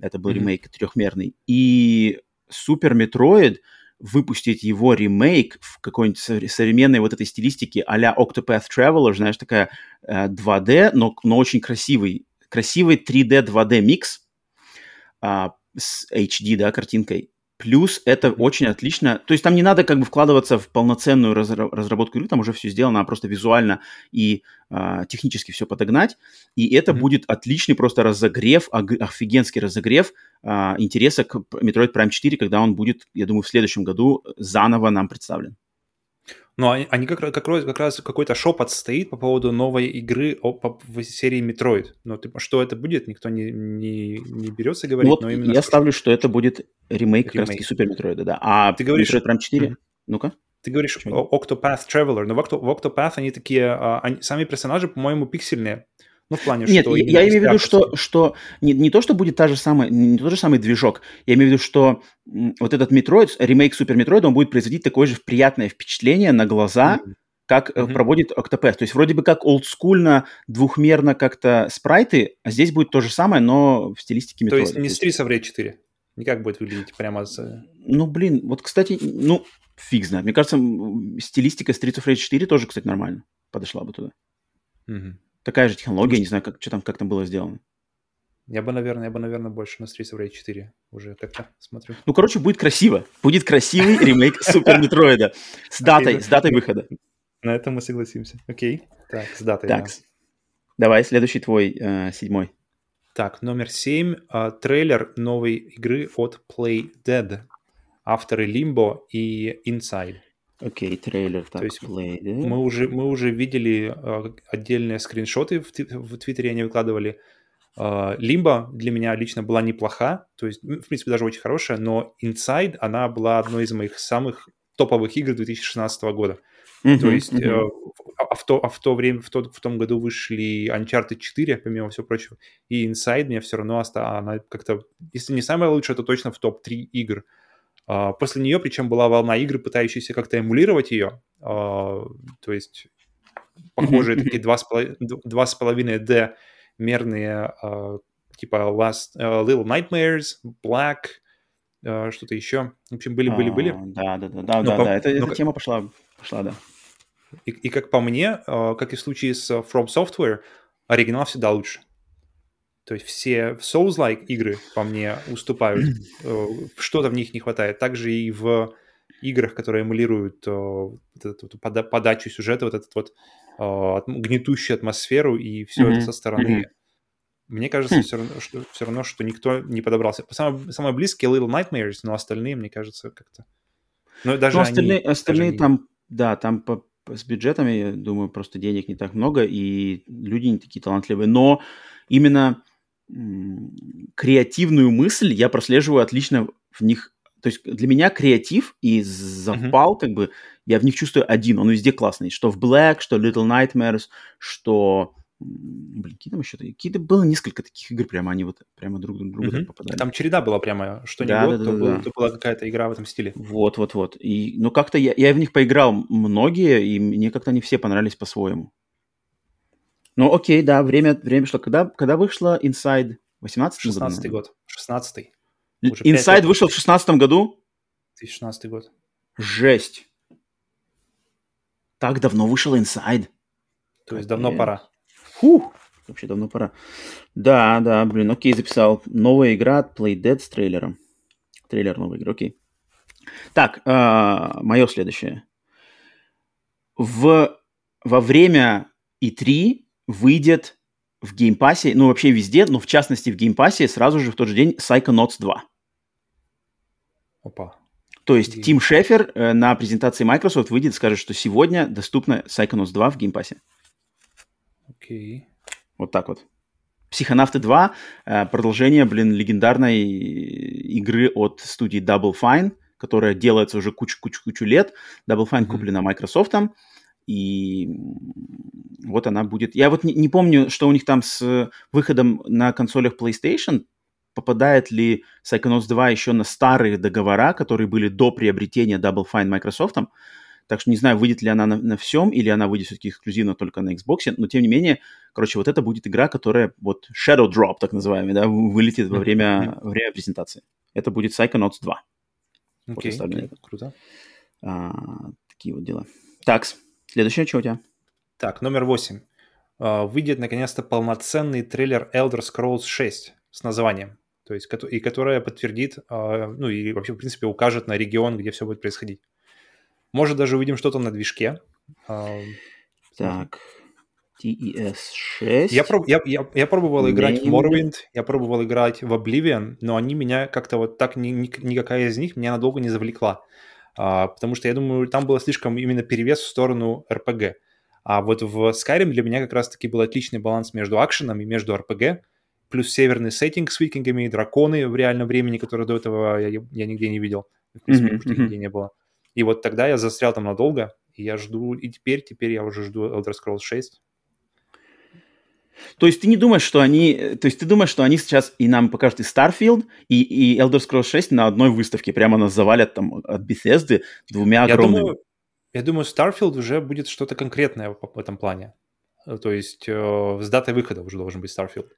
Это был угу. ремейк трехмерный. И Super Metroid – выпустить его ремейк в какой-нибудь современной вот этой стилистике а-ля Octopath Traveler, знаешь, такая э, 2D, но, но очень красивый, красивый 3D 2D микс э, с HD, да, картинкой. Плюс это очень отлично. То есть там не надо как бы вкладываться в полноценную разработку игры, там уже все сделано, а просто визуально и э, технически все подогнать. И это mm-hmm. будет отличный просто разогрев, офигенский разогрев э, интереса к Metroid Prime 4, когда он будет, я думаю, в следующем году заново нам представлен. Но они, они как, как, как раз какой-то шепот стоит по поводу новой игры о, по, в серии Metroid. Но ты, что это будет, никто не, не, не берется говорить. Вот но именно я ставлю, что это будет ремейк, ремейк. как раз-таки Супер Метроида, да. А ты говоришь... Metroid Prime 4? Mm-hmm. Ну-ка. Ты говоришь Octopath Traveler, но в Octopath они такие, а, они, сами персонажи, по-моему, пиксельные. Ну, в плане, Нет, что... я, я имею в виду, что, что не, не то, что будет та же самая, не тот же самый движок. Я имею в виду, что вот этот Metroid, ремейк Супер Метроида, он будет производить такое же приятное впечатление на глаза, mm-hmm как mm-hmm. проводит Octopath. То есть вроде бы как олдскульно, двухмерно как-то спрайты, а здесь будет то же самое, но в стилистике метро. То есть не Streets of Rage 4? Никак будет выглядеть прямо с... Ну, блин, вот, кстати, ну, фиг знает. Мне кажется, стилистика Streets of Rage 4 тоже, кстати, нормально подошла бы туда. Mm-hmm. Такая же технология, не знаю, как, что там, как там было сделано. Я бы, наверное, я бы, наверное, больше на Streets of Rage 4 уже как-то смотрю. Ну, короче, будет красиво. Будет красивый ремейк Супер Метроида с датой, с датой выхода. На этом мы согласимся. Окей. Так, с датой. Так. Да. Давай, следующий твой, э, седьмой. Так, номер семь. Э, трейлер новой игры от Play Dead. Авторы Limbo и Inside. Окей, трейлер так, То есть Play Dead. Мы уже, мы уже видели э, отдельные скриншоты в, в Твиттере, они выкладывали. Лимба для меня лично была неплоха, то есть, в принципе, даже очень хорошая, но Inside, она была одной из моих самых топовых игр 2016 года. Mm-hmm, то есть mm-hmm. э, а, в, то, а в то время, в, тот, в том году вышли Uncharted 4, помимо всего прочего, и Inside мне все равно осталась, она как-то, если не самая лучшая, то точно в топ-3 игр. Uh, после нее, причем была волна игр, пытающиеся как-то эмулировать ее, а, то есть похожие такие 2,5D мерные, uh, типа Last, uh, Little Nightmares, Black, uh, что-то еще. В общем, были-были-были. Да, да, да, да, да, да, эта, тема пошла, пошла, да. И, и как по мне, э, как и в случае с э, From Software, оригинал всегда лучше. То есть все Souls-like игры, по мне, уступают. Э, что-то в них не хватает. Также и в играх, которые эмулируют вот эту подачу сюжета, вот этот вот гнетущую атмосферу и все mm-hmm. это со стороны. Mm-hmm. Мне кажется, mm-hmm. все, равно, что, все равно, что никто не подобрался. Самые, самые близкие Little Nightmares, но остальные, мне кажется, как-то... Но даже ну, остальные, они, остальные даже там, они... да, там по, с бюджетами, я думаю, просто денег не так много, и люди не такие талантливые. Но именно креативную мысль я прослеживаю отлично в них. То есть для меня креатив и запал, uh-huh. как бы, я в них чувствую один, он везде классный. Что в Black, что Little Nightmares, что Блин, какие там еще какие-то было несколько таких игр, прямо они вот прямо друг друг друга mm-hmm. попадали. Там череда была прямо, что не да, год, да, то, да, был, да. то была какая-то игра в этом стиле. Вот, вот, вот. И, ну, как-то я, я в них поиграл многие, и мне как-то они все понравились по-своему. Ну, окей, да, время, время шло. Когда, когда вышла Inside? 18 16 год. 16 Inside вышел в 16 году? 2016 год. Жесть. Так давно вышел Inside. То есть давно пора. Фух, вообще давно пора. Да, да, блин, окей, записал. Новая игра от Playdead с трейлером. Трейлер новой игры, окей. Так, э, мое следующее. в, во время E3 выйдет в Game Pass е, ну вообще везде, но в частности в Game Pass е сразу же в тот же день Psychonauts 2. Опа. То есть Тим Шефер э, на презентации Microsoft выйдет и скажет, что сегодня доступна Psychonauts 2 в Game Pass е. Окей. Вот так вот. Психонавты 2, э, продолжение, блин, легендарной игры от студии Double Fine, которая делается уже кучу-кучу-кучу лет. Double Fine mm-hmm. куплена Microsoft, и вот она будет... Я вот не, не помню, что у них там с выходом на консолях PlayStation, попадает ли Psychonauts 2 еще на старые договора, которые были до приобретения Double Fine Microsoft. Так что не знаю, выйдет ли она на, на всем, или она выйдет все-таки эксклюзивно только на Xbox, но тем не менее, короче, вот это будет игра, которая, вот Shadow Drop, так называемый, да, вылетит во время, во время презентации. Это будет Psychonauts 2. Окей, okay, okay, круто. А, такие вот дела. Так, следующее, что у тебя? Так, номер 8. Uh, выйдет наконец-то полноценный трейлер Elder Scrolls 6 с названием, то есть и которая подтвердит, uh, ну и вообще, в принципе, укажет на регион, где все будет происходить. Может, даже увидим что-то на движке. Uh, так, TES 6. Я, проб, я, я, я пробовал Name. играть в Morrowind, я пробовал играть в Oblivion, но они меня как-то вот так, ни, ни, никакая из них меня надолго не завлекла. А, потому что я думаю, там было слишком именно перевес в сторону RPG. А вот в Skyrim для меня как раз-таки был отличный баланс между акшеном и между RPG, плюс северный сеттинг с викингами, драконы в реальном времени, которые до этого я, я нигде не видел, в принципе, mm-hmm. нигде не было. И вот тогда я застрял там надолго, и я жду, и теперь, теперь я уже жду Elder Scrolls 6. То есть ты не думаешь, что они... То есть ты думаешь, что они сейчас и нам покажут и Starfield, и, и Elder Scrolls 6 на одной выставке. Прямо нас завалят там от Bethesda двумя огромными... Я думаю, я думаю, Starfield уже будет что-то конкретное в, этом плане. То есть э, с датой выхода уже должен быть Starfield.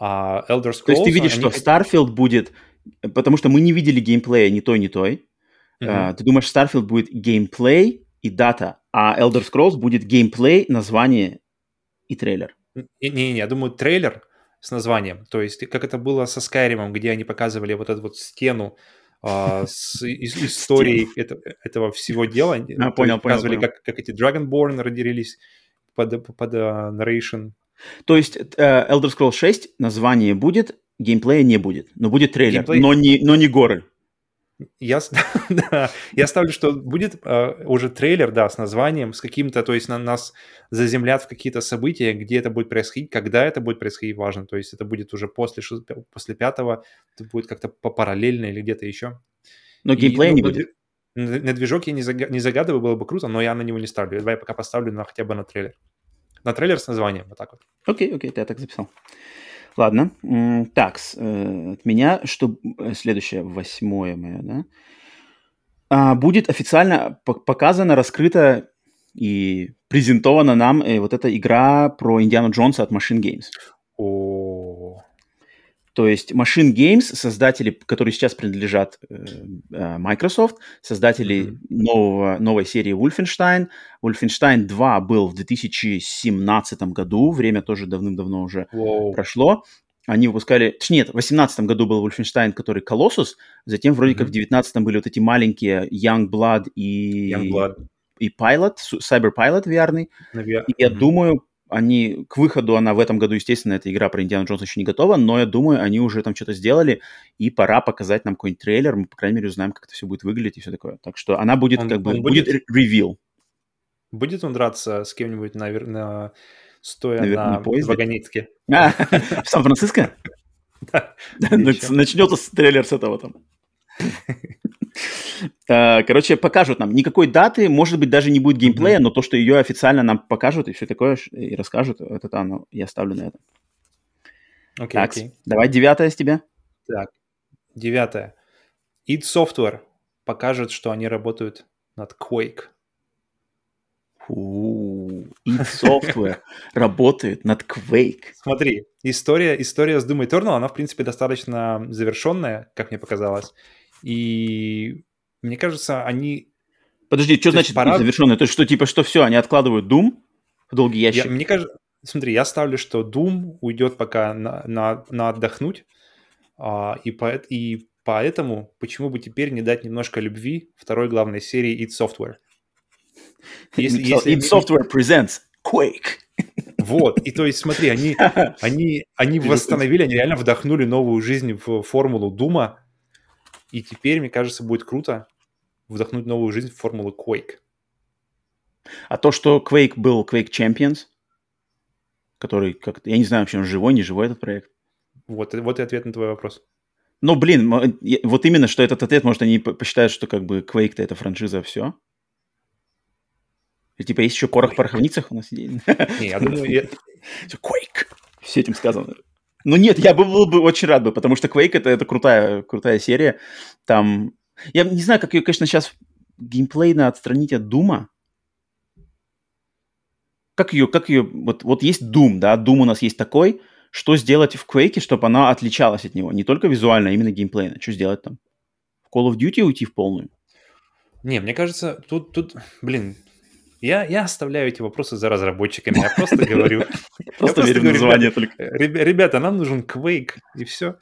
А Elder Scrolls... То есть ты видишь, что Starfield будет... Потому что мы не видели геймплея ни той, ни той. Mm-hmm. Uh, ты думаешь, Starfield будет геймплей и дата, а Elder Scrolls будет геймплей, название и трейлер. Не-не-не, я думаю, трейлер с названием. То есть, как это было со Skyrim, где они показывали вот эту вот стену а, с историей это, этого всего дела. А, понял, показывали, понял. Как, как эти Dragonborn родились под, под uh, narration. То есть, uh, Elder Scrolls 6 название будет, геймплея не будет, но будет трейлер, Геймплей... но, не, но не горы. Я, да, я ставлю, что будет э, уже трейлер, да, с названием, с каким-то, то есть на нас заземлят в какие-то события, где это будет происходить, когда это будет происходить, важно. То есть это будет уже после, после пятого, это будет как-то параллельно или где-то еще. Но геймплея ну, не будет. На, на движок я не, зага, не загадываю, было бы круто, но я на него не ставлю. Давай я пока поставлю на, хотя бы на трейлер. На трейлер с названием, вот так вот. Окей, окей, ты я так записал. Ладно. Так, э, от меня, что э, следующее, восьмое мое, да? А, будет официально показана, раскрыта и презентована нам э, вот эта игра про Индиану Джонса от Machine Games. О, то есть Machine Games, создатели, которые сейчас принадлежат э, э Microsoft, создатели mm-hmm. нового, новой серии Wolfenstein. Wolfenstein 2 был в 2017 году, время тоже давным-давно уже wow. прошло. Они выпускали, точнее нет, в 2018 году был Wolfenstein, который Colossus, затем вроде mm-hmm. как в 2019 были вот эти маленькие Young Blood и, Young Blood. и Pilot, Cyber Pilot VR. И я mm-hmm. думаю, они к выходу, она в этом году, естественно, эта игра про Индиану Джонса еще не готова, но я думаю, они уже там что-то сделали, и пора показать нам какой-нибудь трейлер, мы, по крайней мере, узнаем, как это все будет выглядеть и все такое. Так что она будет он, как бы, будет ревил. Будет он драться с кем-нибудь, наверное, стоя Наверное, на, на вагонетке? А, в Сан-Франциско? Да. Начнется трейлер с этого там. Э, короче, покажут нам. Никакой даты, может быть, даже не будет геймплея, но то, что ее официально нам покажут и все такое, и расскажут, это оно, я ставлю на это. Okay, так, okay. давай девятое с тебя. Так, девятое. id Software покажет, что они работают над Quake. id Software работает над Quake. Смотри, история, история с Doom Eternal, она, в принципе, достаточно завершенная, как мне показалось. И мне кажется, они... Подожди, что значит пора... завершенное? То есть что, типа, что все, они откладывают Doom в долгий ящик? Я, мне кажется, смотри, я ставлю, что Doom уйдет пока на, на, на отдохнуть, а, и, по, и поэтому почему бы теперь не дать немножко любви второй главной серии id Software? Если, если Software presents Quake. Вот, и то есть смотри, они, они, они восстановили, они реально вдохнули новую жизнь в формулу Дума, и теперь, мне кажется, будет круто вдохнуть новую жизнь в формулу Quake. А то, что Quake был Quake Champions, который, как я не знаю, вообще он живой, не живой этот проект. Вот, вот и ответ на твой вопрос. Ну, блин, вот именно, что этот ответ, может, они посчитают, что как бы Quake-то это франшиза, все. И, типа, есть еще порох в пороховницах у нас? Не, я думаю... Quake! Все этим сказано. Ну нет, я был бы очень рад бы, потому что Quake это, это крутая, крутая серия. Там... Я не знаю, как ее, конечно, сейчас геймплейно отстранить от Дума. Как ее, как ее... Вот, вот есть Doom, да, Doom у нас есть такой, что сделать в Quake, чтобы она отличалась от него? Не только визуально, а именно геймплейно. Что сделать там? В Call of Duty уйти в полную? Не, мне кажется, тут, тут, блин, я, я оставляю эти вопросы за разработчиками, я просто говорю... Просто верю в название только. Ребята, нам нужен Quake, и все.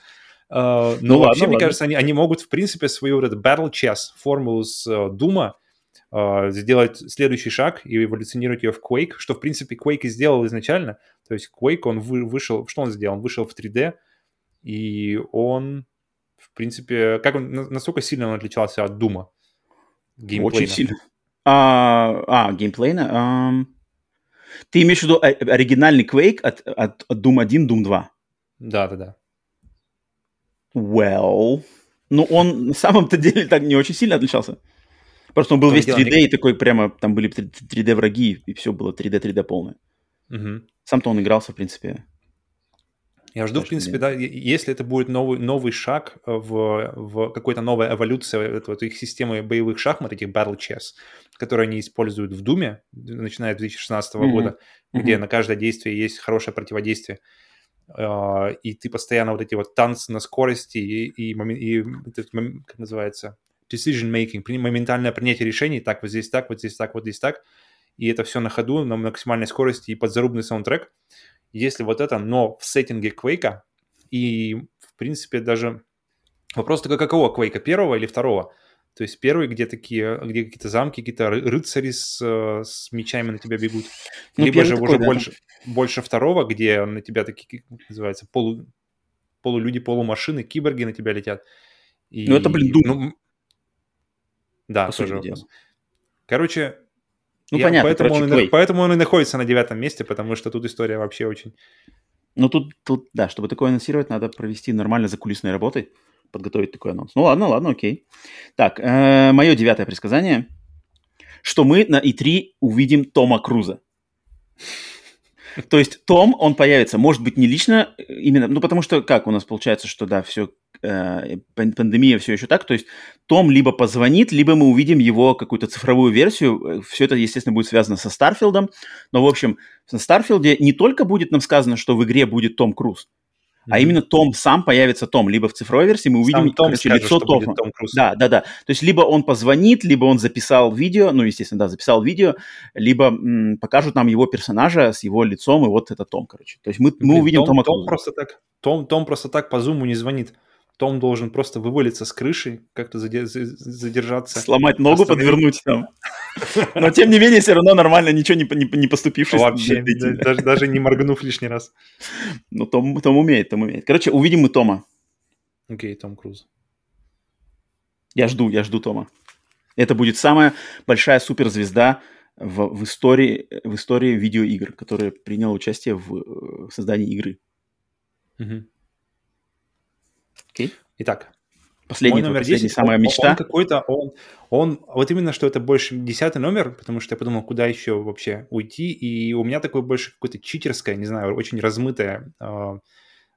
Uh, ну, вообще, мне кажется, они, могут, в принципе, свою вот эту Battle Chess формулу с uh, Дума uh, сделать следующий шаг и эволюционировать ее в Quake, что, в принципе, Quake и сделал изначально. То есть Quake, он вы, вышел... Что он сделал? Он вышел в 3D, и он, в принципе... Как он, насколько сильно он отличался от Дума? Очень сильно. А, а геймплейно? А, ты имеешь в виду оригинальный Quake от, от, от Doom 1, Doom 2? Да-да-да. Well... Ну, он на самом-то деле так не очень сильно отличался. Просто он был весь 3D и такой прямо, там были 3D враги, и все было 3D, 3D полное. Угу. Сам-то он игрался, в принципе. Я жду, в принципе, да, если это будет новый, новый шаг в, в какой-то новая эволюция вот, их системы боевых шахмат, этих Battle Chess, которые они используют в Думе, начиная с 2016 mm-hmm. года, mm-hmm. где на каждое действие есть хорошее противодействие. Uh, и ты постоянно вот эти вот танцы на скорости и, и, и, и как называется, decision making, моментальное принятие решений, так, вот здесь так, вот здесь так, вот здесь так, и это все на ходу, на максимальной скорости и подзарубный саундтрек. Если вот это, но в сеттинге Quake, и, в принципе, даже вопрос только какого Quake, первого или второго? То есть первый, где такие, где какие-то замки, какие-то рыцари с, с мечами на тебя бегут. Ну, Либо же такой, уже да. больше, больше второго, где на тебя такие, как называется, полу, полулюди, полумашины, киборги на тебя летят. И, ну, это, блин, Doom. Ну, да, По тоже вопрос. Короче, ну, я, понятно, поэтому, короче, он, и, поэтому он и находится на девятом месте, потому что тут история вообще очень... Ну, тут, тут, да, чтобы такое анонсировать, надо провести нормально закулисной работой подготовить такой анонс. Ну ладно, ладно, окей. Так, э, мое девятое предсказание, что мы на E3 увидим Тома Круза. То есть Том, он появится, может быть, не лично, э, именно, ну, потому что как у нас получается, что, да, все, пандемия все еще так, то есть Том либо позвонит, либо мы увидим его какую-то цифровую версию, все это, естественно, будет связано со Старфилдом, но, в общем, на Starfield е не только будет нам сказано, что в игре будет Том Круз, а именно Том сам появится Том, либо в цифровой версии мы увидим Том короче, скажет, лицо Тома. Том да, да, да. То есть либо он позвонит, либо он записал видео, ну, естественно, да, записал видео, либо м, покажут нам его персонажа с его лицом, и вот это Том, короче. То есть мы, мы увидим Том, Тома Том просто так, Том, Том просто так по зуму не звонит. Том должен просто вывалиться с крыши, как-то задержаться. Сломать ногу, подвернуть там. Но тем не менее, все равно нормально, ничего не, не, не поступившись. Вообще, даже, даже не моргнув лишний раз. Ну, Том, Том умеет, Том умеет. Короче, увидим мы Тома. Окей, okay, Том Круз. Я жду, я жду Тома. Это будет самая большая суперзвезда в, в, истории, в истории видеоигр, которая приняла участие в, в создании игры. Угу. Окей. Итак, Последний, мой номер 10, самая мечта. Он какой-то, он, он, вот именно, что это больше десятый номер, потому что я подумал, куда еще вообще уйти, и у меня такое больше какое-то читерское, не знаю, очень размытое э,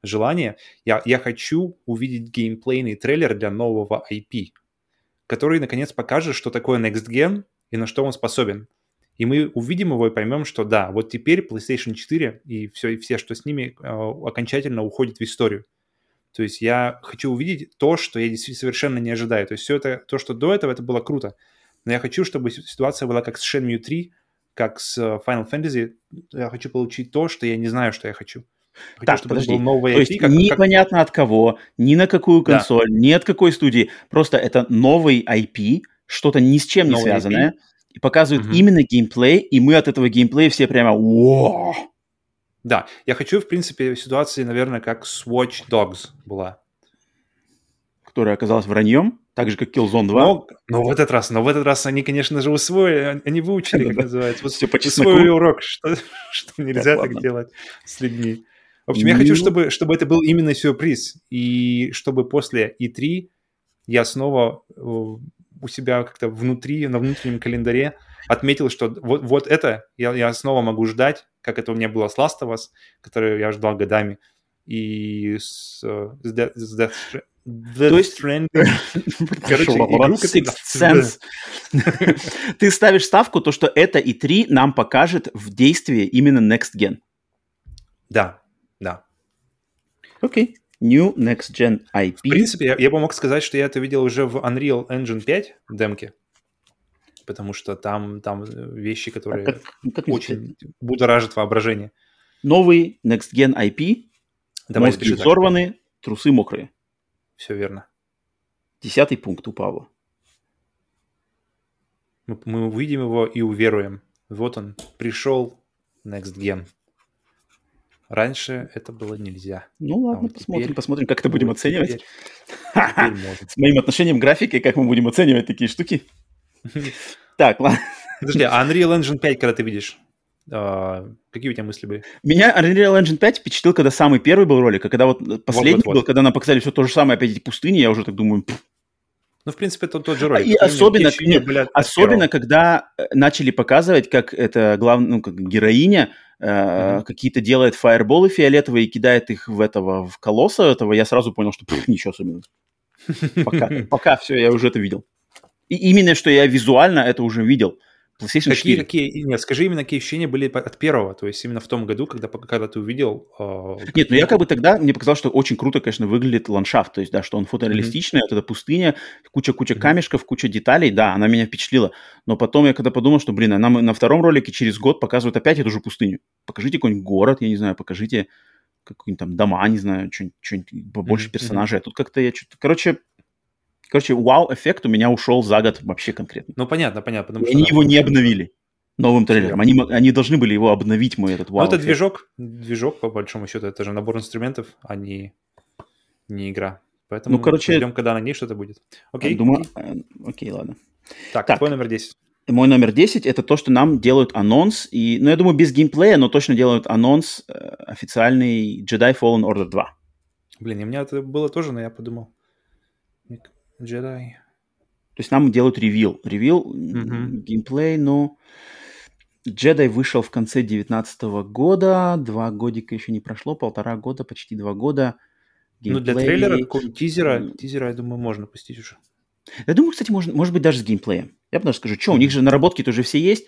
желание. Я, я хочу увидеть геймплейный трейлер для нового IP, который, наконец, покажет, что такое Next Gen и на что он способен. И мы увидим его и поймем, что да, вот теперь PlayStation 4 и все, и все что с ними, э, окончательно уходит в историю. То есть я хочу увидеть то, что я действительно совершенно не ожидаю. То есть все это, то, что до этого, это было круто. Но я хочу, чтобы ситуация была как с Shenmue 3, как с э, Final Fantasy. Я хочу получить то, что я не знаю, что я хочу. хочу так, чтобы подожди. Был новый то IP, есть как, непонятно как... от кого, ни на какую консоль, да. ни от какой студии. Просто это новый IP, что-то ни с чем не новый связанное. IP и показывают Мгм. именно геймплей, и мы от этого геймплея все прямо «Во!» Да, я хочу, в принципе, ситуации, наверное, как с Watch Dogs была. которая оказалась враньем, так же, как Killzone 2. Но, но в этот раз, но в этот раз они, конечно же, усвоили, они выучили, как называется. Вот Всё по чесноку. усвоили урок, что, что нельзя так ладно. делать с людьми. В общем, я хочу, Ну. чтобы, чтобы это был именно сюрприз. И чтобы после E3 я снова э, у себя как-то внутри, на внутреннем календаре отметил, что вот, вот это я, я снова могу ждать, как это у меня было с Last of Us, которую я ждал годами, и с, э, с Death, с Death Death То есть- Stranding. Короче, игру, Sense. Ты ставишь ставку, то, что это и 3 нам покажет в действии именно Next Gen. Да, да. Окей. New Next Gen IP. В принципе, я, я бы мог сказать, что я это видел уже в Unreal Engine 5 демке, потому что там, там э, вещи, А которые как- ну, как очень будоражат воображение. Новый Next Gen IP. Давай, мозги так. взорваны, трусы мокрые. Все верно. Десятый пункт у Павла. Мы, мы увидим его и уверуем. Вот он, пришел Next Gen. Раньше это было нельзя. Ну ладно, вот посмотрим, теперь- посмотрим, как это будем Вот оценивать. теперь- теперь. С моим отношением к графике, как мы будем оценивать такие штуки. Так, ладно. Подожди, а Unreal Engine 5, когда ты видишь, а, какие у тебя мысли были? Меня Unreal Engine 5 впечатлил, когда самый первый был ролик, а когда вот последний Вот-вот-вот. был, когда нам показали все то же самое, опять эти пустыни, я уже так думаю. Ну, в принципе, это тот же ролик. И особенно- нет, от Особенно, когда э, начали показывать, как это главная, ну, как героиня э, Мгм. какие-то делает фаерболы фиолетовые и кидает их в этого, в колосса этого, я сразу понял, что пф, ничего особенного. Пока, пока все, я уже это видел. И именно, что я визуально это уже видел. PlayStation Какие, 4. какие, нет, скажи именно, какие ощущения были от первого, то есть именно в том году, когда, когда ты увидел... а, Нет, ну я как бы тогда, мне показалось, что очень круто, конечно, выглядит ландшафт, то есть, да, что он фотореалистичный, вот эта пустыня, куча-куча Мгм. камешков, куча деталей, да, она меня впечатлила. Но потом я когда подумал, что, блин, а нам на втором ролике через год показывают опять эту же пустыню. Покажите какой-нибудь город, я не знаю, покажите какие-нибудь там дома, не знаю, что-нибудь, что-нибудь побольше Мгм, персонажей. А тут как-то я что-то... Короче, короче, вау-эффект у меня ушел за год вообще конкретно. Ну, понятно, понятно. Потому И что они да, его не обновили новым трейлером. Они, они должны были его обновить, мой этот Ну, вау это движок, движок, по большому счету, это же набор инструментов, а не, не игра. Поэтому Ну, короче- ждем, когда на ней что-то будет. Окей, Думаю, окей. э, окей, ладно. Так, так. твой номер 10. Мой номер 10 это то, что нам делают анонс. И, ну, я думаю, без геймплея, но точно делают анонс э, официальный Jedi Fallen Order 2. Блин, и у меня это было тоже, но я подумал. Джедай. То есть нам делают ревил. Ревил, Мгм. геймплей, ну... Jedi вышел в конце 2019 года, два годика еще не прошло, полтора года, почти два года. Ну, для трейлера, какого-нибудь тизера, тизера, я думаю, можно пустить уже. Я думаю, кстати, может, может быть, даже с геймплеем. Я бы даже скажу, что, у них же наработки тоже все есть.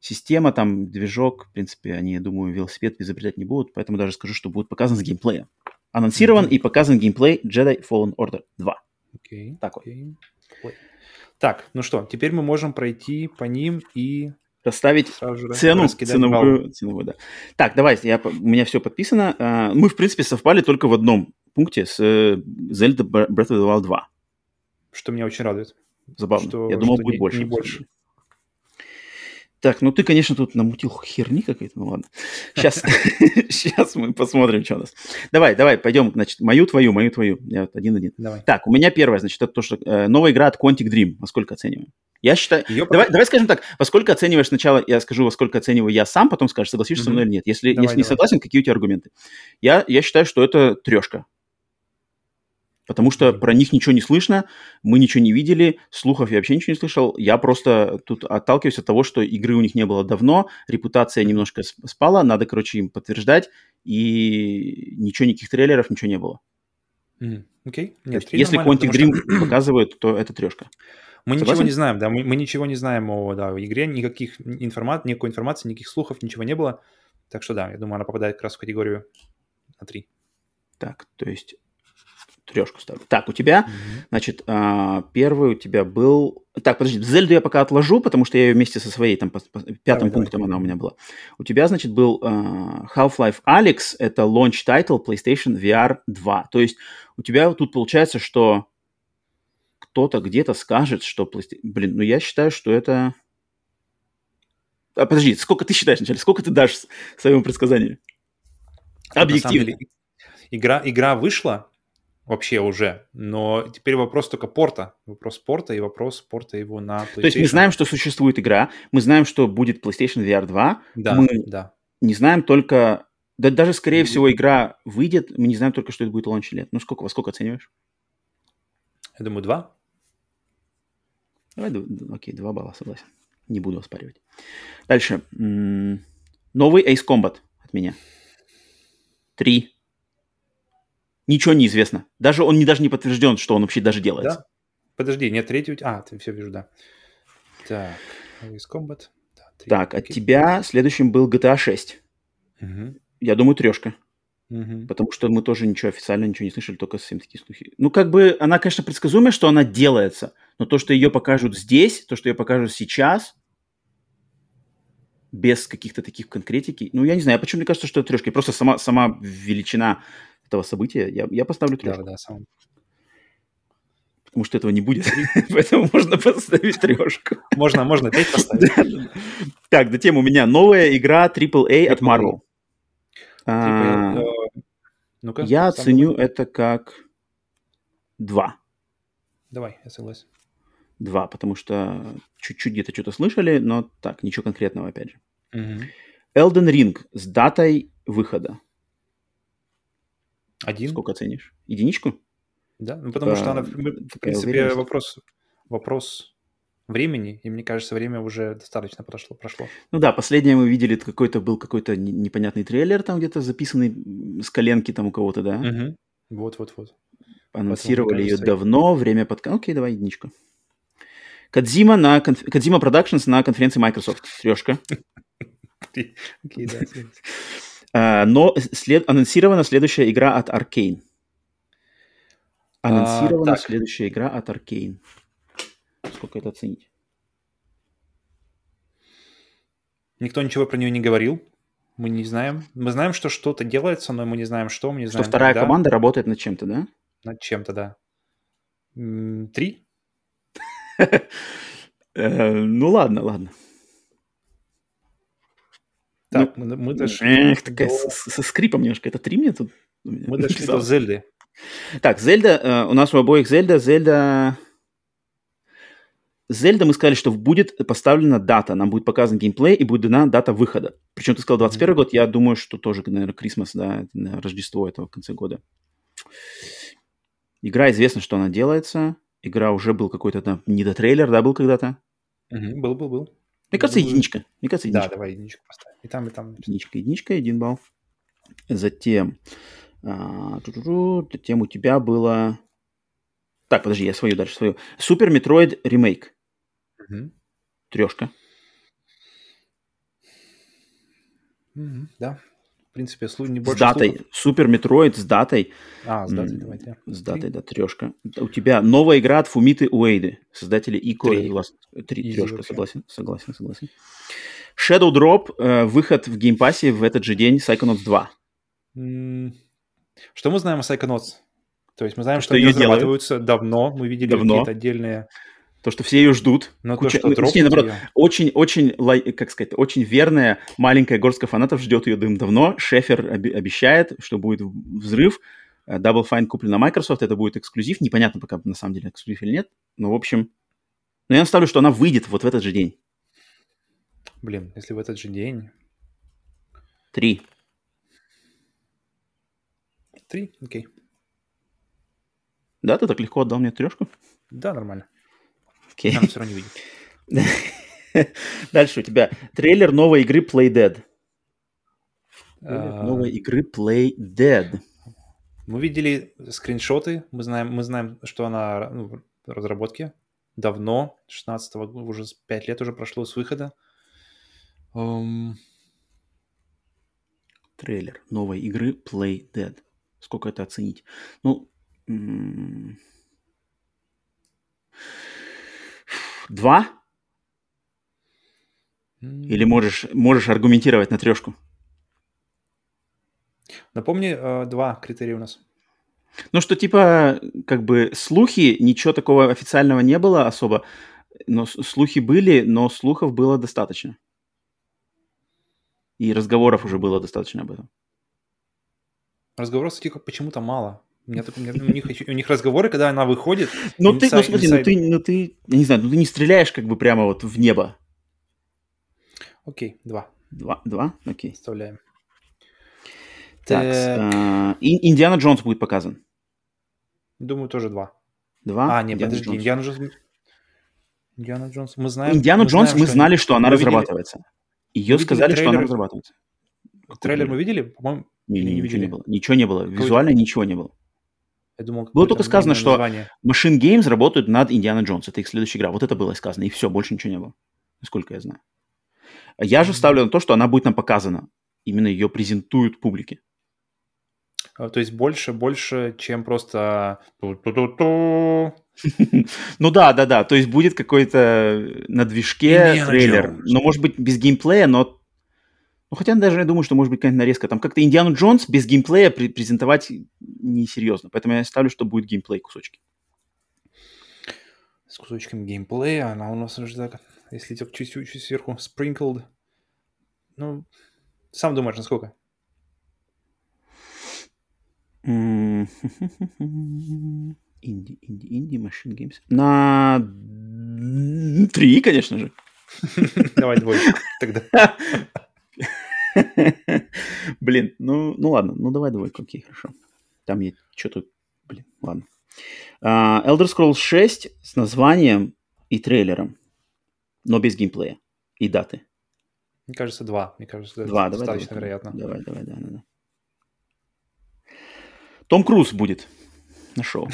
Система, там, движок, в принципе, они, я думаю, велосипед изобретать не будут, поэтому даже скажу, что будет показан с геймплеем. Анонсирован Мгм. и показан геймплей Jedi Fallen Order 2. Окей. Так вот. окей. Ой. Так, ну что, теперь мы можем пройти по ним и Расставить сразу же цену, ценовую, ценовую, да. Так, давайте, я, у меня все подписано. А, Мы, в принципе, совпали только в одном пункте с э, Zelda Breath of the Wild 2. Что меня очень радует. Забавно. Что- я думал, что будет не- больше. не больше. Так, ну ты, конечно, тут намутил херни какой-то, ну ладно. Сейчас, сейчас мы посмотрим, что у нас. Давай, давай, пойдем, значит, мою, твою, мою, твою. Я вот один-один. Давай. Так, у меня первое, значит, это то, что э, новая игра от Quantic Dream. Во сколько оцениваем? Я считаю... Ее Давай, давай скажем так, во сколько оцениваешь сначала, я скажу, во сколько оцениваю я сам, потом скажешь, согласишься со мной или нет. Если, Давай, если не давай. согласен, какие у тебя аргументы? Я, я считаю, что это трешка. Потому что про них ничего не слышно, мы ничего не видели, слухов я вообще ничего не слышал. Я просто тут отталкиваюсь от того, что игры у них не было давно, репутация немножко сп- спала, надо, короче, им подтверждать, и ничего, никаких трейлеров, ничего не было. Окей. Нет, есть, три если Quantic Dream что показывают, то это трешка. Мы ничего Согласен? не знаем, да, мы, мы ничего не знаем о да, о игре, никаких информат, никакой информации, никаких слухов, ничего не было. Так что да, я думаю, она попадает как раз в категорию на 3. Так, то есть трешку ставлю. Так, у тебя, значит, а, первый у тебя был... Так, подожди, Зельду я пока отложу, потому что я ее вместе со своей, там, по- по- пятым Давай, пунктом давай. она у меня была. У тебя, значит, был а, Half-Life Alyx, это launch title PlayStation VR 2. То есть у тебя тут получается, что кто-то где-то скажет, что PlayStation... Блин, ну я считаю, что это... А, подожди, сколько ты считаешь вначале? Сколько ты дашь своему предсказанию? Объективно. Деле, игра, игра вышла вообще уже, но теперь вопрос только порта. Вопрос порта и вопрос порта его на PlayStation. То есть мы знаем, что существует игра, мы знаем, что будет PlayStation VR 2. Да, мы да. не знаем только... Да, даже, скорее всего, игра выйдет, мы не знаем только, что это будет лонч лет. Ну, сколько, во сколько оцениваешь? Я думаю, два. Давай, окей, два балла, согласен. Не буду оспаривать. Дальше. Новый Ace Combat от меня. Три. Ничего не известно. Даже он не, даже не подтвержден, что он вообще даже делается. Да? Подожди, нет третьего... А, ты все вижу, да. Так, Ace Combat. Да, так, от тебя следующим был GTA 6. Угу. Я думаю, трешка. Угу. Потому что мы тоже ничего официально ничего не слышали, только совсем такие слухи. Ну, как бы, она, конечно, предсказуемая, что она делается, но то, что ее покажут здесь, то, что ее покажут сейчас, без каких-то таких конкретики, ну, я не знаю, почему мне кажется, что это трешка. Просто сама, сама величина этого события, я, я поставлю трешку. Да, да, сам. Потому что этого не будет, поэтому можно поставить трешку. Можно, можно пять поставить. Так, затем у меня новая игра AAA от Marvel. А, ну я оценю это как два. Давай, я согласен. Два, потому что чуть-чуть где-то что-то слышали, но так, ничего конкретного, опять же. Elden Ring с датой выхода. Один. Сколько оценишь? Единичку? Да, ну потому что она, в принципе, вопрос, вопрос времени, и мне кажется, время уже достаточно прошло. прошло. Ну да, последнее мы видели, какой-то был какой-то непонятный трейлер там где-то записанный с коленки там у кого-то, да? Угу. Вот, вот, вот. Анонсировали ее давно, время под... Окей, давай единичку. Кадзима на конф... Кадзима Productions на конференции Microsoft. Трешка. Окей, да. А, но след... анонсирована следующая игра от Arkane. Анонсирована а, следующая игра от Arkane. Сколько это оценить? Никто ничего про нее не говорил. Мы не знаем. Мы знаем, что что-то делается, но мы не знаем, что. Мы не знаем, что вторая когда. команда работает над чем-то, да? Над чем-то, да. Три? Э, ну ладно, ладно. Так, ну, мы дошли. Эх, такая со скрипом немножко. Это три мне тут? Мы дошли до Зельды. Так, Зельда, э, у нас у обоих Зельда, Зельда Зельда мы сказали, что будет поставлена дата, нам будет показан геймплей и будет дана дата выхода. Причем ты сказал 21 mm-hmm. год, я думаю, что тоже, наверное, Крисмас, да, Рождество этого в конце года. Игра известно, что она делается. Игра уже был какой-то там недотрейлер, да, был когда-то? Угу, был, был, был. Мне кажется, единичка. Мне кажется, единичка. Да, давай единичку поставим. И там, и там. Единичка, единичка, один балл. Затем, а, затем у тебя было... Так, подожди, я свою дальше, свою. Super Metroid ремейк. Угу. Трешка. Угу, да. Принципе, не больше С датой. Слухов. Super Metroid с датой. А, с датой, давайте. С датой, да, трешка. У тебя новая игра от Фумиты Уэды, создатели Ico и Last... Три, трешка, согласен, согласен, согласен. Shadow Drop, э, выход в Game Pass е в этот же день Psychonauts 2. Что мы знаем о Psychonauts? То есть мы знаем, что, что ее разрабатываются давно, мы видели давно. какие-то отдельные то, что все ее ждут. Но ну, Куча... то, что Точнее, наоборот, очень, очень, как сказать, очень верная маленькая горстка фанатов ждет ее дым давно. Шефер об- обещает, что будет взрыв. Э, Double Fine куплен на Microsoft, это будет эксклюзив. Непонятно пока на самом деле эксклюзив или нет. Но, в общем, но я наставлю, что она выйдет вот в этот же день. Блин, если в этот же день... Три. Три? Окей. Да, ты так легко отдал мне трешку? Да, нормально. Окей. Нам все равно не видит. Дальше у тебя трейлер новой игры Play Dead. А, новой игры Play Dead. Мы видели скриншоты, мы знаем, мы знаем, что она ну, в разработке давно, 16-го, уже 5 лет уже прошло с выхода. Um... Трейлер новой игры Play Dead. Сколько это оценить? Ну, Два? Или можешь, можешь аргументировать на трешку? Напомни, э, два критерия у нас. Ну, что типа, как бы, слухи, ничего такого официального не было особо, но слухи были, но слухов было достаточно. И разговоров уже было достаточно об этом. Разговоров, кстати, почему-то мало. У, меня, у, меня, у, них, у них разговоры, когда она выходит... Ну, ты, ну смотри, ну, ты, ну ты, я не знаю, ну ты не стреляешь как бы прямо вот в небо. Окей, два. Два? Два? Окей. Вставляем. Так, э, Индиана Джонс будет показан. Думаю, тоже два. Два? А, нет, Индиана подожди, Джонс. Индиана Джонс... Индиана Джонс, мы знаем... Индиану мы Джонс знаем, мы что знали, что она мы видели- разрабатывается. Ее сказали, видели что она трейлер. разрабатывается. Трейлер мы видели? По-моему, Не, не, не ничего не видели? было. Ничего не было. Визуально ничего не было. Я думал, Было только сказано, что- название. Machine Games работают над Индиана Джонс. Это их следующая игра. Вот это было сказано. И все, больше ничего не было. Насколько я знаю. Я же ставлю на то, что она будет нам показана. Именно ее презентуют публике. А, То есть больше, больше, чем просто... Ну да, да, да. То есть будет какой-то на движке трейлер. Но может быть без геймплея, но... Ну хотя даже я думаю, что может быть какая-то нарезка. Там как-то Индиану Джонс без геймплея пре- презентовать несерьезно. Поэтому я ставлю, что будет геймплей кусочки. С кусочком геймплея. Она у нас уже так, если так чуть-чуть сверху sprinkled. Ну, сам думаешь, насколько? М, Инди, инди, инди, Machine Games. На три, конечно же. Давай двоечку тогда. Блин, ну, ну ладно, ну давай двойку, окей, хорошо. Там я что-то, блин, ладно. А, Elder Scrolls 6 с названием и трейлером, но без геймплея и даты. Мне кажется, два. Мне кажется, это Два, давай, достаточно давай, вероятно. Давай, давай, да, да, да. Том Круз будет на шоу.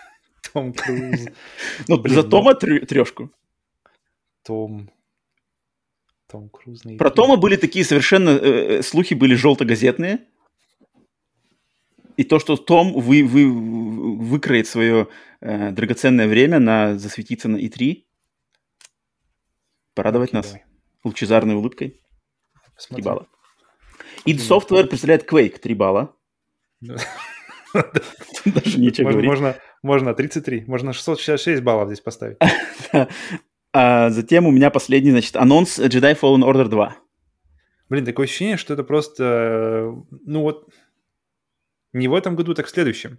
Том Круз. Ну, за ну. Тома трё- трешку. Том... Том Круз на Про E3. Тома были такие совершенно... э, э, слухи были желто-газетные. И то, что Том вы, вы, выкроет свое э, драгоценное время на засветиться на И3, порадовать Окей, нас давай. лучезарной улыбкой. 3 Посмотрим. балла. id Software представляет Quake 3 балла. Даже нечего Можно, говорить. можно, можно 33, можно 666 баллов здесь поставить. А затем у меня последний, значит, анонс Jedi Fallen Order 2. Блин, такое ощущение, что это просто, э, ну вот, не в этом году, так в следующем.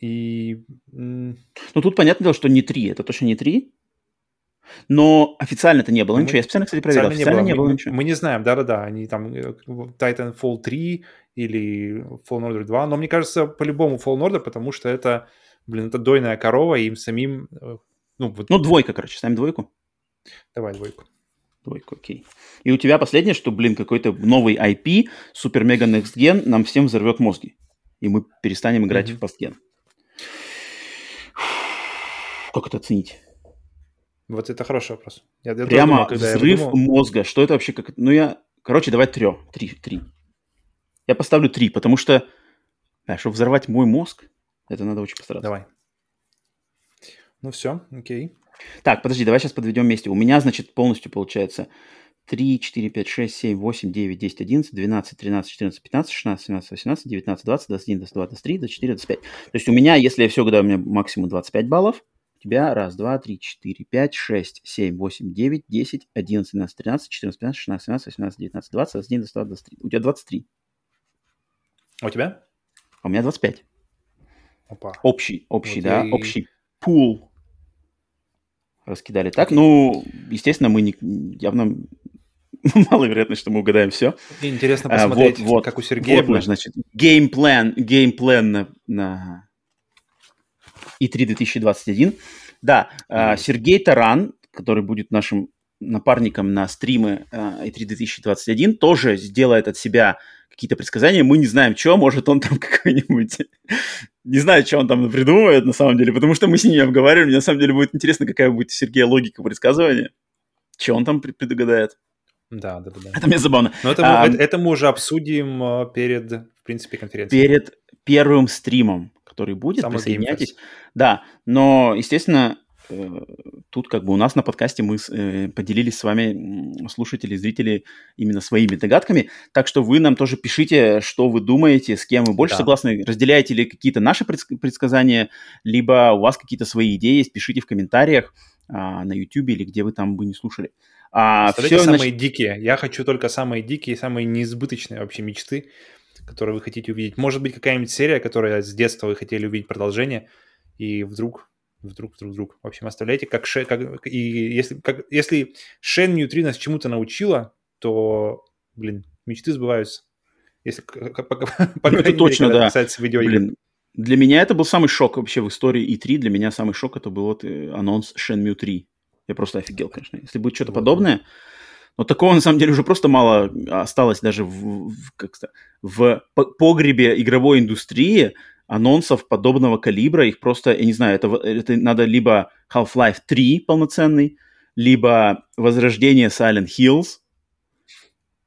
И Ну, тут понятное дело, что не 3, это точно не 3. Но официально это не было Ну, ничего. мы- Я специально, кстати, проверил. официально Официально не было мы, ничего. мы не знаем, да-да-да, они там э, Titanfall 3 или Fallen Order 2, но мне кажется, по-любому Fallen Order, потому что это, блин, это дойная корова, и им самим, э, ну вот, Ну, двойка, короче. Ставим двойку. давай двойку. Двойку, окей. И у тебя последнее, что, блин, какой-то новый IP, супер-мега next gen нам всем взорвет мозги. И мы перестанем играть Мгм. в постген. Как это оценить? Вот это хороший вопрос. Я, я Прямо думал, когда я взрыв думал, мозга. Что это вообще? Как... Ну, я... Короче, давай трё. Три. Три. Я поставлю три, потому что... А, чтобы взорвать мой мозг, это надо очень постараться. Давай. Ну все, окей. Так, подожди, давай сейчас подведем вместе. У меня, значит, полностью получается 3, 4, 5, 6, 7, 8, 9, 10, 11, 12, 13, 14, 15, 16, 17, 18, 19, 20, 21, 22, 23, 24, 25. То есть у меня, если я все угадаю, у меня максимум 25 баллов. У тебя раз, два, три, четыре, пять, шесть, семь, восемь, девять, десять, одиннадцать, двенадцать, тринадцать, четырнадцать, пятнадцать, шестнадцать, семнадцать, восемнадцать, девятнадцать, двадцать, двадцать один, двадцать два, двадцать три. У тебя 23, А у тебя? а у меня 25. Опа. Общий, общий, Вот да, и- общий пул раскидали так. Ну, естественно, мы не, явно маловероятно, что мы угадаем все. И Интересно А, посмотреть, вот, вот, как у Сергея вот будет. значит, геймплан, геймплан на, на E3 2021. Да, а, Сергей Таран, который будет нашим напарником на стримы а, E3 2021, тоже сделает от себя какие-то предсказания. Мы не знаем, что, может, он там какой-нибудь... Не знаю, что он там придумывает на самом деле, потому что мы с ним не обговаривали. Мне на самом деле будет интересно, какая будет у Сергея логика предсказывания. Что он там пред- предугадает. Да, да, да. да. Это мне забавно. Но это, мы- А, это, это мы уже обсудим э, перед, в принципе, конференцией. перед первым стримом, который будет, Game присоединяйтесь. Да, но, естественно, э, тут как бы у нас на подкасте мы э, поделились с вами, слушатели, зрители, именно своими догадками. Так что вы нам тоже пишите, что вы думаете, с кем вы больше да. согласны, разделяете ли какие-то наши предсказания, либо у вас какие-то свои идеи есть, пишите в комментариях а, на YouTube или где вы там бы не слушали. А все, самые значит... дикие. Я хочу только самые дикие, самые неизбыточные вообще мечты, которые вы хотите увидеть. Может быть, какая-нибудь серия, которая с детства вы хотели увидеть продолжение, и вдруг вдруг, вдруг, вдруг. В общем, оставляйте, как, ше, как и если, как, если Шен нас чему-то научила, то, блин, мечты сбываются. Если, по, по, по ну, это точно, мере, да. касается видеоигр. Блин, для меня это был самый шок вообще в истории E3. Для меня самый шок это был вот э, анонс Shenmue 3. Я просто офигел, конечно. Если будет что-то вот. подобное, но такого на самом деле уже просто мало осталось даже в, в, как в погребе игровой индустрии, анонсов подобного калибра, их просто, я не знаю, это, это надо либо Half-Life 3 полноценный, либо возрождение Silent Hills,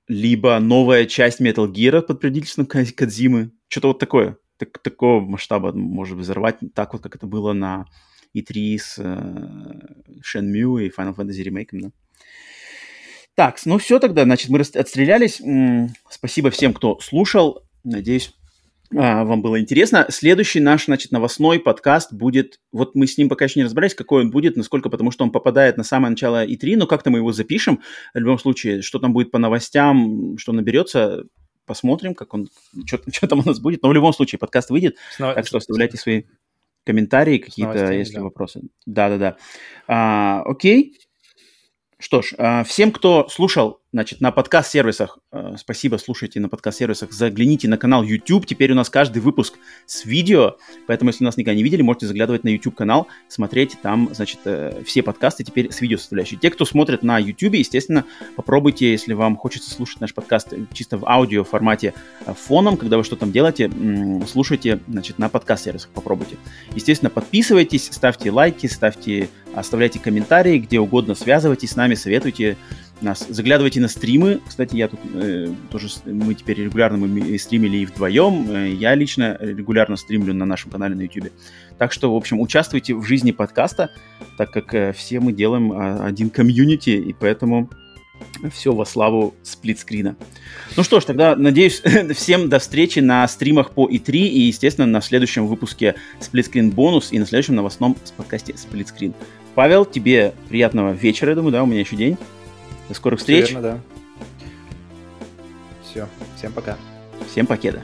либо новая часть Metal Gear под предводительством Кадзимы. Что-то вот такое. Так, такого масштаба может взорвать, так вот, как это было на E3 с э, Shenmue и Final Fantasy Remake. Да? Так, ну все тогда, значит, мы отстрелялись. Спасибо всем, кто слушал. Надеюсь, вам было интересно. Следующий наш, значит, новостной подкаст будет... Вот мы с ним пока еще не разобрались, какой он будет, насколько, потому что он попадает на самое начало И3, но как-то мы его запишем. В любом случае, что там будет по новостям, что наберется, посмотрим, как он, что, что там у нас будет. Но в любом случае, подкаст выйдет, Снова... так что оставляйте свои комментарии какие-то, если да. вопросы. Да-да-да. А, окей. Что ж, а, всем, кто слушал Значит, на подкаст-сервисах, э, спасибо, слушайте на подкаст-сервисах, загляните на канал YouTube. Теперь у нас каждый выпуск с видео, поэтому, если нас никогда не видели, можете заглядывать на YouTube-канал, смотреть там, значит, э, все подкасты теперь с видео составляющей. Те, кто смотрит на YouTube, естественно, попробуйте, если вам хочется слушать наш подкаст чисто в аудио формате э, фоном, когда вы что там делаете, слушайте, значит, на подкаст-сервисах, попробуйте. Естественно, подписывайтесь, ставьте лайки, ставьте, оставляйте комментарии, где угодно связывайтесь с нами, советуйте, нас. Заглядывайте на стримы. Кстати, я тут э, тоже, мы теперь регулярно мы стримили и вдвоем. Э, я лично регулярно стримлю на нашем канале на YouTube. Так что, в общем, участвуйте в жизни подкаста, так как э, все мы делаем э, один комьюнити, и поэтому все во славу сплитскрина. Ну что ж, тогда, надеюсь, всем до встречи на стримах по И3 и, естественно, на следующем выпуске сплитскрин бонус и на следующем новостном подкасте сплитскрин. Павел, тебе приятного вечера, я думаю, да, у меня еще день. До скорых встреч. Все верно, да. Все, всем пока. Всем покеда.